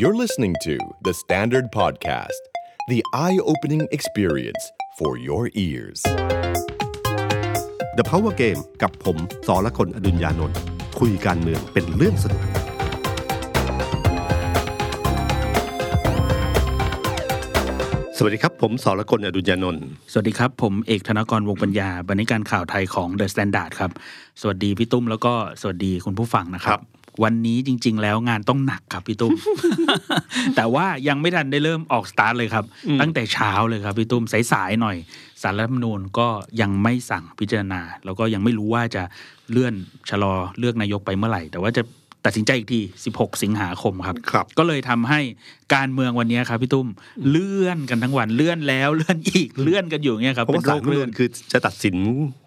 You're listening to The Standard Podcast, the eye opening experience for your ears. The Power Game กับผมสอละคนอดุญญานนท์คุยการเมืองเป็นเรื่องสนุก สวัสดีครับ ผมสอละคนอดุญญานนท์สวัสดีครับ ผมเอกธนกรวงปัญญาบรรณาธิการข่าวไทยของ The Standard ครับ สวัสดีพี่ตุ้มแล้วก็สวัสดีคุณผู้ฟังนะครับ วันนี้จริง ๆ แล้วงานต้องหนักครับพี่ตุ้ม แต่ว่ายังไม่ทันได้เริ่มออกสตาร์ทเลยครับ ตั้งแต่เช้าเลยครับพี่ตุ้มสายๆหน่อยสารรัฐธรรมนูญก็ยังไม่สั่งพิจารณา แล้วก็ยังไม่รู้ว่าจะเลื่อนชะลอเลือกนายกไปเมื่อไหร่ แต่ว่าจะ ตัดสินใจอีกที 16 สิงหาคมครับครับก็เลยทำให้การเมืองวันนี้ครับพี่ตุ้มเลื่อนกันทั้งวันเลื่อนแล้วเลื่อนอีกเลื่อนกันอยู่อย่างเงี้ยครับเพราะเป็นว่าโรสารครัฐธรรมนูเลื่อนญคือจะตัดสิน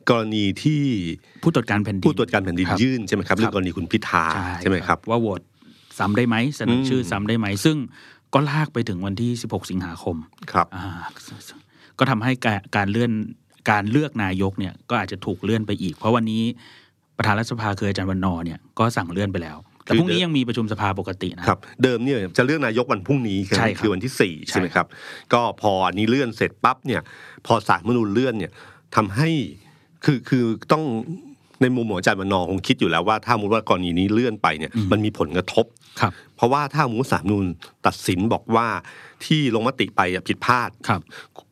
กรณีที่ผู้ตรวจการแผ่นดินผู้ตรวจการแผ่นดินครับยื่นใช่ไหมครับครับเรื่องกรณีคุณพิธาใช่ไหมครับว่าโหวตซ้ำได้ไหมเสนออมชื่อซ้ำได้ไหม ซึ่งก็ลากไปถึงวันที่ 16 สิงหาคมครับอ่าก็ทำให้การการเลื่อนการเลือกนายกเนี่ยก็อาจจะถูกเลื่อนไปอีก เพราะวันนี้ประธานรัฐสภาคืออาจารย์วันนอร์เนี่ยก็สั่งเลื่อนไปแล้ว แต่พรุ่งนี้ยังมีประชุมสภาปกตินะครับ เดิมเนี่ยจะเลือกนายกวันพรุ่งนี้ใช่ครับคือวันที่สี่ใช่ใช่ไหมครับ ก็พออันนี้เลื่อนเสร็จปั๊บเนี่ย พอสารรัฐธรรมนูญเลื่อนเนี่ยทำให้คือคือต้อง ในมุมของอาจารย์วันนอร์คงคิดอยู่แล้วว่า ถ้าสมมติว่ากรณีนี้เลื่อนไปเนี่ยมันมีผลกระทบครับเพราะว่าถ้าสมมติสารรัฐธรรมนูญตัดสินบอกว่าที่ลงมติไปอะผิดพลาดครับ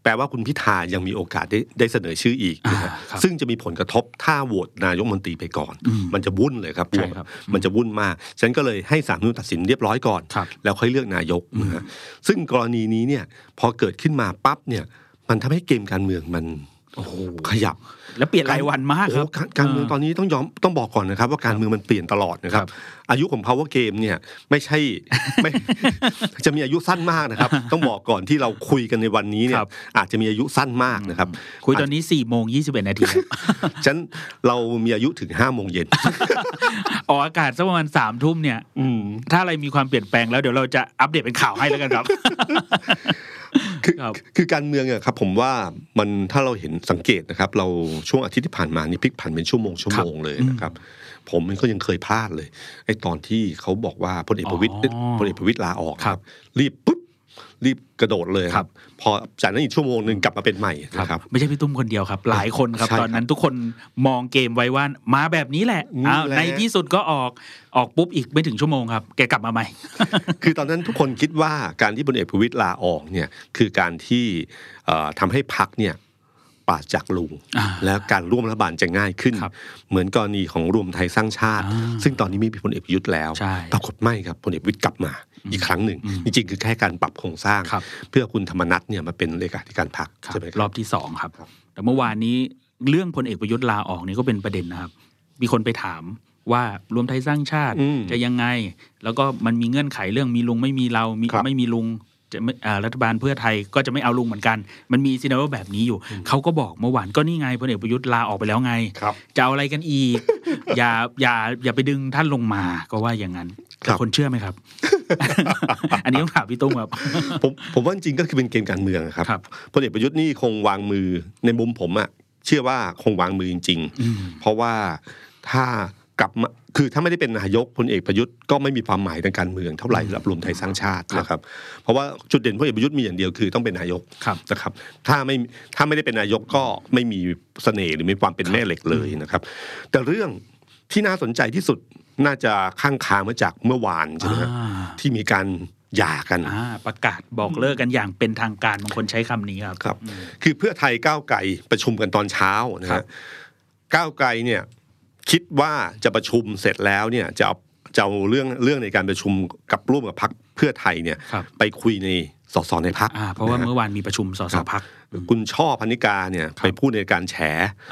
แปลว่าคุณพิธายังมีโอกาสได้ได้เสนอชื่ออีกนะฮะอ่าครับซึ่งจะมีผลกระทบถ้าโหวตนายกรัฐมนตรีไปก่อนอืมมันจะวุ่นเลยครับใช่ครับมันจะวุ่นมากฉันก็เลยให้สารรัฐธรรมนูญตัดสินเรียบร้อยก่อนครับแล้วค่อยเลือกนายกนะฮะซึ่งกรณีนี้เนี่ยพอเกิดขึ้นมาปั๊บเนี่ยมันทำให้เกมการเมืองมันโอ้โห ขยับแล้วเปลี่ยนรายวันมากครับโอ้โหการการเมืองตอนนี้ต้องยอมต้องบอกก่อนนะครับ ว่าการเมืองมันเปลี่ยนตลอดนะครับ อายุของ power game เนี่ยไม่ใช่ไม่จะมีอายุสั้นมากนะครับ ต้องบอกก่อนที่เราคุยกันในวันนี้เนี่คยรับอาจจะมีอายุสั้นมากนะครับ คุยตอนนี้4ี่โมงยีนาทีครับฉันเรามีอายุถึงห้าโมงเย็นออกอากาศสักประมาณสามทุ่มเนี่ยอืมถ้าอะไรมีความเปลี่ยนแปลงแล้วเดี๋ยวเราจะอัปเดตเป็นข่าวให้แล้วกันครับ คือครับคือการเมืองอะครับผมว่ามันถ้าเราเห็นสังเกตนะครับ เราช่วงอาทิตย์ที่ผ่านมานี่พลิกผันเป็นชั่วโมงชั่วโมงเลยนะครับ ผมมันก็ยังเคยพลาดเลยไอ้ตอนที่เขาบอกว่าพลเอกประวิตยอ๋อพลเอกประวิตยลาออกครับ รีบปุ๊บ รีบกระโดดเลยครับ พอจากนั้นอีกชั่วโมงหนึ่งกลับมาเป็นใหม่นะครับไม่ใช่พี่ตุ้มคนเดียวครับ หลายคนครับใช่ครับตอนนั้นทุกคนมองเกมไว้ว่ามาแบบนี้แหละนี่อ้าวแหละในที่สุดก็ออกออกปุ๊บอีกไม่ถึงชั่วโมงครับ แกกลับมาใหม่ คือตอนนั้นทุกคนคิดว่าการที่พลเอกประวิตยลาออกเนี่ยคือการที่เอ่อทำให้พักเนี่ย ปราศจากลุงอ่าแล้วการร่วมรัฐบาลจะง่ายขึ้นครับเหมือนกรณีของรวมไทยสร้างชาติอ่าซึ่งตอนนี้ไม่มีพลเอกประยุทธ์แล้วใช่ปรากฏไม่ครับพลเอกประวิตยกลับมาอีกครั้งหนึ่ง จริงๆ คือแค่การปรับโครงสร้างครับเพื่อคุณธรรมนัฐเนี่ยมาเป็นเลขาธิการพรรคครับใช่ไหมครรัอบบที่สองครับครับ แต่เมื่อวานนี้เรื่องพลเอกประยุทธ์ลาออกนี่ก็เป็นประเด็นนะครับ มีคนไปถามว่ารวมไทยสร้างชาติอืมจะยังไง แล้วก็มันมีเงื่อนไขเรื่องมีลุงไม่มีเรา มีครับไม่มีลุง จะไม่อ่ารัฐบาลเพื่อไทยก็จะไม่เอาลุงเหมือนกัน มันมีซีนารีโอแบบนี้อยู่ เขาก็บอกเมื่อวานก็นี่ไงพลเอกประยุทธ์ลาออกไปแล้วไงครับจะเอาอะไรกันอีก อย่าอย่าอย่าไปดึงท่านลงมาก็ว่าอย่างนั้นครัแต่บคนเชื่อไหมครับ อันนี้ต้องถามพี่ตุ้มครับผมผมว่าจริงๆก็คือเป็นเกมการเมืองอะครับครับพลเอกประยุทธ์นี่คงวางมือในมุมผมอะเชื่อว่าคงวางมือจริงอืมๆเพราะว่าถ้า กลับมาคือถ้าไม่ได้เป็นนายกพลเอกประยุทธ์ก็ไม่มีความหมายทางการเมืองเท่าไหร่สำหรับรวมไทยสร้างชาตินะครับเพราะว่าจุดเด่นพลเอกประยุทธ์มีอย่างเดียวคือต้องเป็นนายกครับนะครับถ้าไม่ถ้าไม่ได้เป็นนายกก็ไม่มีเสน่ห์หรือมีความเป็นแม่เหล็กเลยนะครับ แต่เรื่องที่น่าสนใจที่สุดน่าจะข้างคามาจากเมื่อวานใช่ไหมครับอ่าที่มีการหย่ากันอ่าประกาศบอกเลิกกันอย่างเป็นทางการบางคนใช้คำนี้ครับครับ คือเพื่อไทยก้าวไกลประชุมกันตอนเช้านะครัฮะบก้าวไกลเนี่ย คิดว่าจะประชุมเสร็จแล้วเนี่ยจะเอาจะเอาเรื่องเรื่องในการประชุมกับร่วมกับพักเพื่อไทยเนี่ยครับไปคุยในสสในพักอ่าเพราะว่าเมื่อวานมีประชุมสสพักคุณช่อพันิกาเนี่ยไปพูดในการแฉ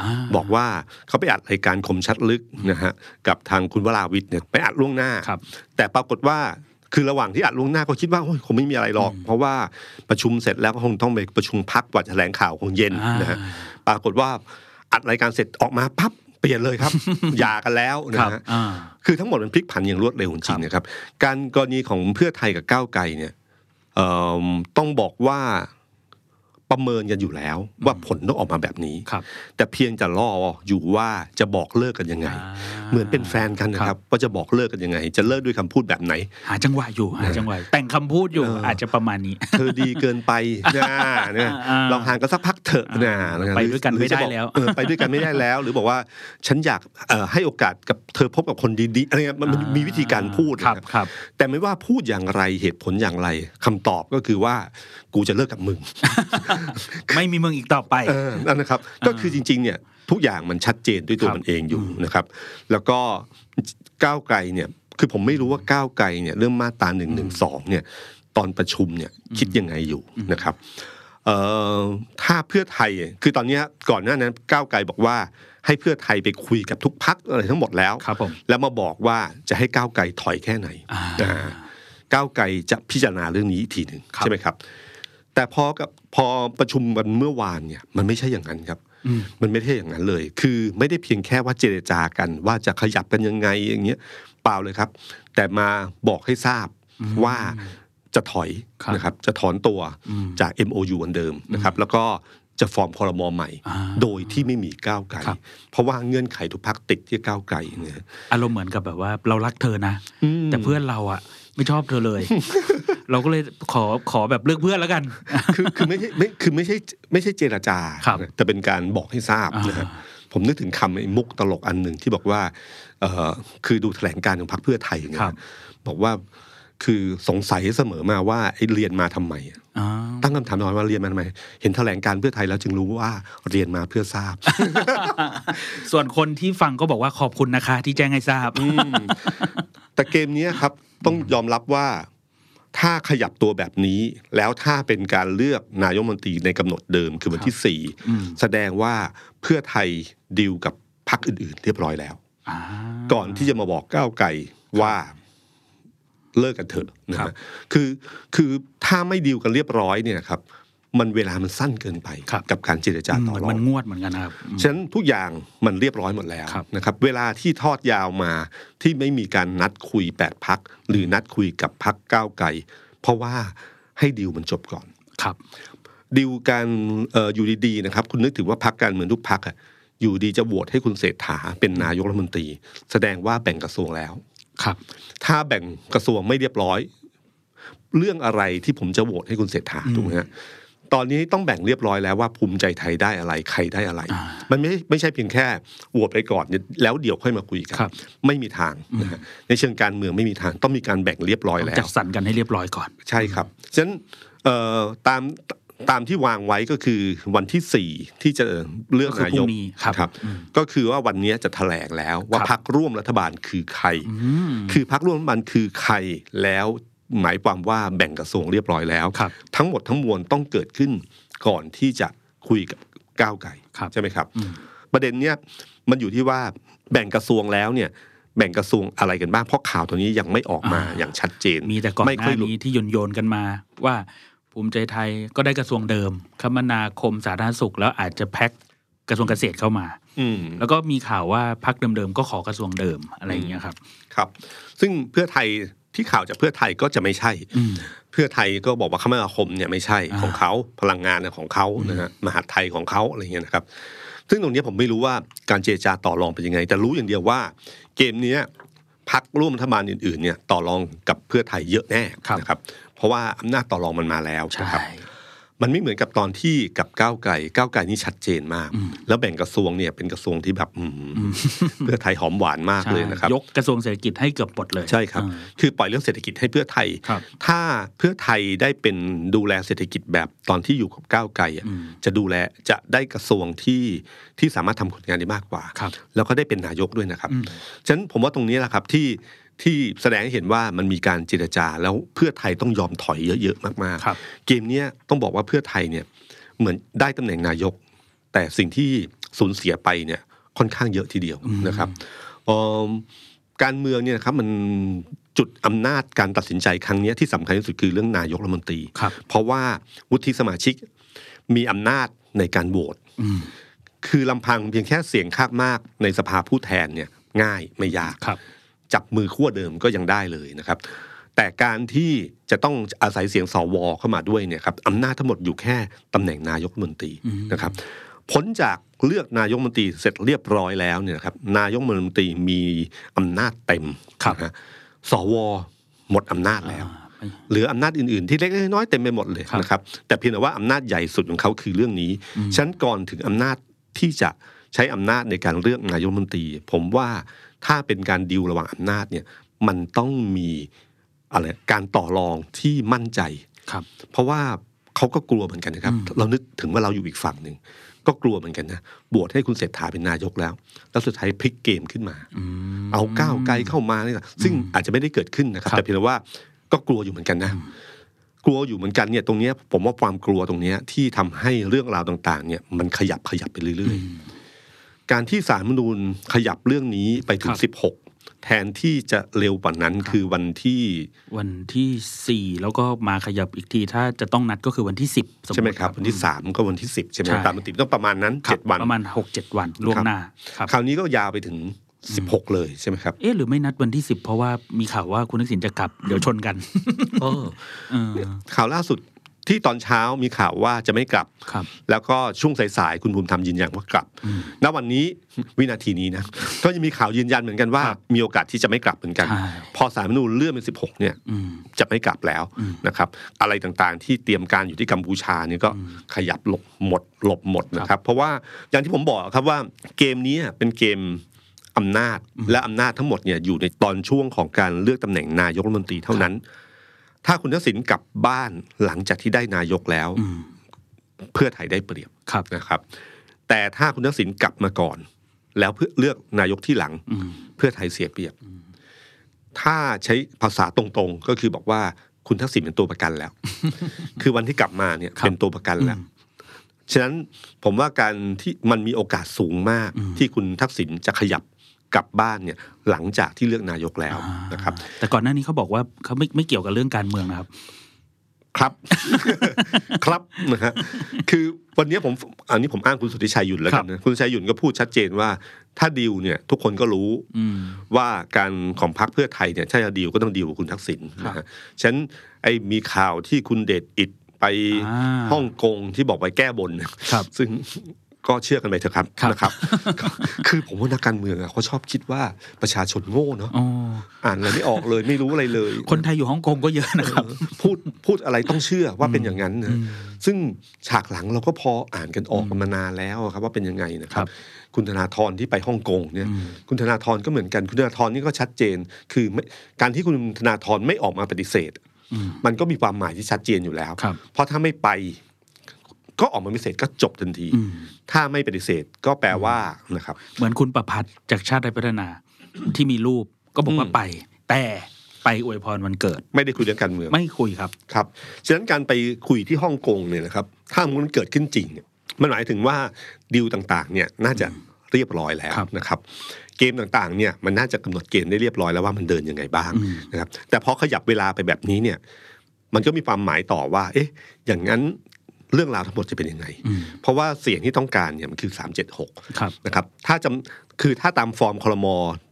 อ่าบอกว่าเขาไปอัดรายการคมชัดลึกนะฮะกับทางคุณวราวิทย์เนี่ยไปอัดล่วงหน้าครับแต่ปรากฏว่าคือระหว่างที่อัดล่วงหน้าก็คิดว่าโอ้ยคงไม่มีอะไรหรอก เพราะว่าประชุมเสร็จแล้วก็คงต้องไปประชุมพักกว่าจะแถลงข่าวคงเย็นอ่านนะฮะปรากฏว่าอัดรายการเสร็จออกมาปั๊บเปลี่ยนเลยครับหย่ากันแล้วนะครับฮะอ่าคือทั้งหมดมันพลิกผันอย่างรวดเร็วจริงๆนะครับ การกรณีของเพื่อไทยกับก้าวไกลเนี่ยเอ่อต้องบอกว่า ประเมินกันอยู่แล้ว ว่าผลต้องออกมาแบบนี้ครับแต่เพียงจะรออยู่ว่าจะบอกเลิกกันยังไงอ่าเหมือนเป็นแฟนกันนะคครัรับบว่าจะบอกเลิกกันยังไง จะเลิกด้วยคำพูดแบบไหน หาจังหวะอยู่หาจังหวะแต่งคำพูดอยู่เออออาจจะประมาณนี้ เธอดีเกินไปนะเนี่ยอ่าเราห่างกันสักพักเถอะนะอ่าไปด้วยกันหรือไม่ได้จะบอกแล้วเออไปด้วยกันไม่ได้แล้ว หรือบอกว่าฉันอยากเอ่อให้โอกาสกับเธอพบกับคนดีๆอะไรเงี้ยมันมันมีวิธีการพูดครับนะครับครับแต่ไม่ว่าพูดอย่างไรเหตุผลอย่างไรคำตอบก็คือว่ากูจะเลิกกับมึงไม่มีมึงอีกต่อไปเออนั่นนะครับ ก็คือจริง ๆ เนี่ยทุกอย่างมันชัดเจนด้วยตัวครับมันเองอยู่นะครับ แล้วก็ก้าวไกลเนี่ย คือผมไม่รู้ว่าก้าวไกลเนี่ยเรื่องมาตราหนึ่งหนึ่งสองเนี่ย ตอนประชุมเนี่ยคิดยังไงอยู่นะครับเอ่อถ้าเพื่อไทยคือตอนเนี้ยก่อนหน้านั้นก้าวไกลบอกว่า ให้เพื่อไทยไปคุยกับทุกพักอะไรทั้งหมดแล้วครับผมแล้วมาบอกว่าจะให้ก้าวไกลถอยแค่ไหนอ่าอ่าก้าวไกลจะพิจารณาเรื่องนี้อีกทีหนึ่งครับใช่ไหมครับ แต่พอกับพอประชุมวันเมื่อวานเนี่ยมันไม่ใช่อย่างนั้นครับอืมมันไม่ใช่อย่างนั้นเลย คือไม่ได้เพียงแค่ว่าเจรจากัน ว่าจะขยับกันยังไงอย่างเงี้ยเปล่าเลยครับ แต่มาบอกให้ทราบว่าจะถอยครับนะครับจะถอนตัวอืมจาก MOU อันเดิมนะครับ แล้วก็จะฟอร์มคอรมอใหม่อ่าโดยที่ไม่มีก้าวไกลครับเพราะว่าเงื่อนไขทุกพักติดที่ก้าวไกลเนี่ยอารมณ์เหมือนกับแบบว่าเรารักเธอนะอืมแต่เพื่อนเราอะ ไม่ชอบเธอเลย เราก็เลยขอขอแบบเลือกเพื่อนแล้วกัน คือคือไม่ใช่ไม่คือไม่ใช่ไม่ใช่เจรจาครับแต่เป็นการบอกให้ทราบอ่านนะครับผมนึกถึงคำไอ้มุกตลกอันหนึ่งที่บอกว่าเออคือดูแถลงการของพรรคเพื่อไทยเนี่ยครับบอกว่าคือสงสัยเสมอมาว่าไอ้เรียนมาทำไมอ๋อตั้งคำถามน้อยว่าเรียนมาทำไม เห็นแถลงการเพื่อไทยแล้วจึงรู้ว่าเรียนมาเพื่อทราบ ส่วนคนที่ฟังก็บอกว่าขอบคุณนะคะ ที่แจ้งให้ทราบอืมแต่เกมเนี้ยครับ ต้องยอมรับว่าถ้าขยับตัวแบบนี้ แล้วถ้าเป็นการเลือกนายกรัฐมนตรีในกำหนดเดิมคือวันที่สี่อืมแสดงว่าเพื่อไทยดีลกับพรรคอื่นๆ เรียบร้อยแล้วอ่าก่อนที่จะมาบอกก้าวไกลว่าเลิกกันเถอะนะครัฮะบคือคือถ้าไม่ดีลกันเรียบร้อยเนี่ยครับ มันเวลามันสั้นเกินไปครับกับการเจรจาอืมต่อเหมือนรอมันงงวดเหมือนกันนะครับอืมฉะนั้นทุกอย่างมันเรียบร้อยหมดแล้วครับนะครับ เวลาที่ทอดยาวมาที่ไม่มีการนัดคุยแปดพักหรือนัดคุยกับพักก้าวไกลเพราะว่าให้ดีลมันจบก่อนครับดีลการเอ่ออยู่ดีๆนะครับ คุณนึกถึงว่าพักการเมืองทุกพักอะอยู่ดีจะโหวตให้คุณเศรษฐาเป็นนายกรัฐมนตรี แสดงว่าแบ่งกระทรวงแล้วครับ ถ้าแบ่งกระทรวงไม่เรียบร้อย เรื่องอะไรที่ผมจะโหวตให้คุณเศรษฐาอืมถูกไหมฮะ ตอนนี้ต้องแบ่งเรียบร้อยแล้วว่าภูมิใจไทยได้อะไรใครได้อะไรอ่ามันไม่ไม่ใช่เพียงแค่โหวตไปก่อนแล้วเดี๋ยวค่อยมาคุยกันครับไม่มีทางนะฮะในเชิงการเมืองไม่มีทางต้องมีการแบ่งเรียบร้อยแล้วจัดสรรกันให้เรียบร้อยก่อน ใช่ครับฉะนั้นเอ่อตามตามที่วางไว้ก็คือวันที่สี่ที่จะเลือกก็คือพนายรุ่กงนี้ครับครับอืมก็คือว่าวันนี้จะแถลงแล้วว่าครับพักร่วมรัฐบาลคือใครอืมคือพักร่วมรัฐบาลคือใครแล้ว หมายความว่าแบ่งกระทรวงเรียบร้อยแล้วครับทั้งหมดทั้งมวลต้องเกิดขึ้นก่อนที่จะคุยกับก้าวไก่ครับใช่ไหมครับอืมประเด็นเนี้ยมันอยู่ที่ว่าแบ่งกระทรวงแล้วเนี่ยแบ่งกระทรวงอะไรกันบ้างเพราะข่าวตัวนี้ยังไม่ออกมาอ่าอย่างชัดเจน มีแต่ก่อนไม่หค่อน้ายรู้นี้ที่โยนโยนๆกันมา ว่าภูมิใจไทยก็ได้กระทรวงเดิม คมนาคมสาธารณสุข แล้วอาจจะแพ็คกระทรวงเกษตรเข้ามา อืมแล้วก็มีข่าวว่าพักเดิมๆก็ขอกระทรวงเดิมอะไรอย่างเงี้ยครับ ครับ ซึ่งเพื่อไทย ที่ข่าวจากเพื่อไทยก็จะไม่ใช่อืมเพื่อไทยก็บอกว่าคมนาคมเนี่ยไม่ใช่อ่าของเขาพลังงานเนี่ยของเขานะฮะมหาดไทยของเขาอะไรเงี้ยนะครับ ซึ่งตรงเนี้ยผมไม่รู้ว่าการเจรจาต่อรองเป็นยังไง แต่รู้อย่างเดียวว่า เกมเนี้ยพักร่วมรัฐบาลอื่นๆเนี่ยต่อรองกับเพื่อไทยเยอะแน่ครับนะครับ เพราะว่าอำนาจต่อรองมันมาแล้วใช่นะครับ มันไม่เหมือนกับตอนที่กับก้าวไกลก้าวไกลนี่ชัดเจนมากอืมแล้วแบ่งกระทรวงเนี่ยเป็นกระทรวงที่แบบอืมอืมเพื่อไทยหอมหวานมากเลยนะครับ ยกกระทรวงเศรษฐกิจให้เกือบหมดเลย ใช่ครับอ่าคือปล่อยเรื่องเศรษฐกิจให้เพื่อไทยครับถ้าเพื่อไทยได้เป็นดูแลเศรษฐกิจแบบตอนที่อยู่กับก้าวไกลอะอืมจะดูแลจะได้กระทรวงที่ที่สามารถทำผลงานได้มากกว่าครับแล้วก็ได้เป็นนายกด้วยนะครับอืมฉะนั้นผมว่าตรงนี้แหละครับที่ ที่แสดงให้เห็นว่ามันมีการเจรจาแล้วเพื่อไทยต้องยอมถอยเยอะๆมากครับๆเกมเนี้ยต้องบอกว่าเพื่อไทยเนี่ยเหมือนได้ตำแหน่งนายก แต่สิ่งที่สูญเสียไปเนี่ยค่อนข้างเยอะทีเดียวอืมนะครับเอิ่มการเมืองเนี่ยนะครับมันจุดอำนาจการตัดสินใจครั้งเนี้ยที่สำคัญที่สุดคือเรื่องนายกรัฐมนตรีครับเพราะว่าวุฒิสมาชิกมีอำนาจในการโหวตอืมคือลำพังเพียงแค่เสียงข้างมากในสภาผู้แทนเนี่ยง่ายไม่ยากครับ จับมือขั้วเดิมก็ยังได้เลยนะครับ แต่การที่จะต้องอาศัยเสียงสวเข้ามาด้วยเนี่ยครับอำนาจทั้งหมดอยู่แค่ตำแหน่งนายกรัฐมนตรีนะครับพ้นจากเลือกนายกรัฐมนตรีเสร็จเรียบร้อยแล้วเนี่ยครับนายกรัฐมนตรีมีอำนาจเต็มครับนะฮะสวหมดอำนาจแล้วอ่าเหลืออำนาจอื่นๆที่เล็กๆน้อยๆเต็มไปหมดเลยครับนะครับ แต่เพียงแต่ว่าอำนาจใหญ่สุดของเขาคือเรื่องนี้ฉะนันก่อนถึงอำนาจที่จะใช้อำนาจในการเลือกนายกรัฐมนตรี ผมว่า ถ้าเป็นการดิวระหว่างอำนาจเนี่ยมันต้องมีอะไรการต่อรองที่มั่นใจครับ เพราะว่าเขาก็กลัวเหมือนกันนะครับ เรานึกถึงว่าเราอยู่อีกฝั่งหนึ่งก็กลัวเหมือนกันนะบวชให้คุณเศรษฐาเป็นนายกแล้ว แล้วสุดท้ายพลิกเกมขึ้นมาอืมเอาก้าวไกลเข้ามาเนี่ยซึ่งอาจจะไม่ได้เกิดขึ้นนะครับครับ แต่เพียงแต่ว่าก็กลัวอยู่เหมือนกันนะ กลัวอยู่เหมือนกันเนี่ยตรงเนี้ยผมว่าความกลัวตรงเนี้ยที่ทำให้เรื่องราวต่าง ๆ เนี่ยมันขยับขยับไปเรื่อย ๆ การที่สารมนูญขยับเรื่องนี้ไปถึคงรับสิบหกแทนที่จะเร็วกว่านั้นคือวันที่วันที่สี่แล้วก็มาขยับอีกที ถ้าจะต้องนัดก็คือวันที่สิบใช่ไหมครับ วันที่สามก็วันที่สิบใช่ไหมใช่ตามปกติต้องประมาณนั้นครัเจ็บดวันประมาณหกเจ็ดวันล่วงหน้าครับคราวนี้ก็ยาวไปถึงสิบหกเลยใช่ไหมครับ เอ๊ะหรือไม่นัดวันที่สิบเพราะว่ามีข่าวว่าคุณทักษิณจะกลับ เดี๋ยวชนกันเออเออข่าวล่าสุด ที่ตอนเช้ามีข่าวว่าจะไม่กลับครับ แล้วก็ช่วงสายๆคุณภูมิธรรมยืนยันว่ากลับ ณ วันนี้วินาทีนี้นะ ก็ยังมีข่าวยืนยันเหมือนกันว่าครับมีโอกาสที่จะไม่กลับเหมือนกันใช่พอสารรัฐธรรมนูญเลื่อนเป็น16เนี่ยอืมจะไม่กลับแล้วนะครับ อะไรต่างๆที่เตรียมการอยู่ที่กัมพูชานี่ก็ขยับหลบหมดหลบหมดนะครับ เพราะว่าอย่างที่ผมบอกครับว่าเกมนี้เป็นเกมอำนาจและอำนาจทั้งหมดเนี่ยอยู่ในตอนช่วงของการเลือกตำแหน่งนายกรัฐมนตรีเท่านั้น ถ้าคุณทักษิณกลับบ้านหลังจากที่ได้นายกแล้วอืมเพื่อไทยได้เปรียบครับนะครับ แต่ถ้าคุณทักษิณกลับมาก่อน แล้วเพื่อเลือกนายกที่หลังอืมเพื่อไทยเสียเปรียบ ถ้าใช้ภาษาตรงๆ ก็คือบอกว่าคุณทักษิณเป็นตัวประกันแล้ว คือวันที่กลับมาเนี่ยครับเป็นตัวประกันแล้วฉะนั้นผมว่าการที่มันมีโอกาสสูงมากที่คุณทักษิณจะขยับ กลับบ้านเนี่ยหลังจากที่เลือกนายกแล้วนะครับ แต่ก่อนหน้านี้เขาบอกว่าเขาไม่ไม่เกี่ยวกับเรื่องการเมืองนะครับ ครับ ครับนะฮะคือวันนี้ผมอันนี้ผมอ้างคุณสุทธิชัยหยุ่นแล้วกันนะคุณสุทธิชัยหยุ่นก็พูดชัดเจนว่า ถ้าดีลเนี่ย ทุกคนก็รู้อืมว่าการของพรรคเพื่อไทยเนี่ยถ้าจะดีลก็ต้องดีลกับคุณทักษิณครับนะฮะฉะนันไอ้มีข่าวที่คุณเดชอิดไปอ่าฮ่องกงที่บอกไปแก้บนครับซึ่ง ก็เชื่อกันไปเถอะครับครับนะครับ คือผมว่านักการเมืองอะเขาชอบคิดว่าประชาชนโง่เนาะอ๋ออ่านอะไรไม่ออกเลยไม่รู้อะไรเลย คนไทยอยู่ฮ่องกงก็เยอะนะครับเออพูดพูดอะไรต้องเชื่อว่าเป็นอย่างนั้นนะอืมซึ่งฉากหลังเราก็พออ่านกันออกกันมานานแล้วครับ ว่าเป็นยังไงนะคครัรับบคุณธนาธรที่ไปฮ่องกงเนี่ยอืมคุณธนาธรก็เหมือนกันคุณธนาธรนี่ก็ชัดเจน คือไม่การที่คุณธนาธรไม่ออกมาปฏิเสธอืมมันก็มีความหมายที่ชัดเจนอยู่แล้วครับเพราะถ้าไม่ไป ก็ออกมาปฏิเสธก็จบทันทีอืมถ้าไม่ปฏิเสธก็แปลว่านะครับ เหมือนคุณประพัฒน์จากชาติไทยพัฒนาที่มีรูปก็บอกว่าอืมไป แต่ไปอวยพรวันเกิด ไม่ได้คุยเรื่องการเมืองไม่คุยครับครับฉะนั้นการไปคุยที่ฮ่องกงเนี่ยนะครับ ถ้ามันเกิดขึ้นจริงเนี่ยมันหมายถึงว่าดีลต่างๆ เนี่ยน่าจะเรียบร้อยแล้วครับนะครับเกมต่างๆเนี่ยมันน่าจะกำหนดเกณฑ์ได้เรียบร้อยแล้วว่ามันเดินยังไงบ้างอืมนะครับแต่พอขยับเวลาไปแบบนี้เนี่ยมันก็มีความหมายต่อว่า เอ๊ะ อย่างนั้น เรื่องราวทั้งหมดจะเป็นยังไงอืมเพราะว่าเสียงที่ต้องการเนี่ยมันคือ 376ครับนะครับถ้าจำคือถ้าตามฟอร์มคลม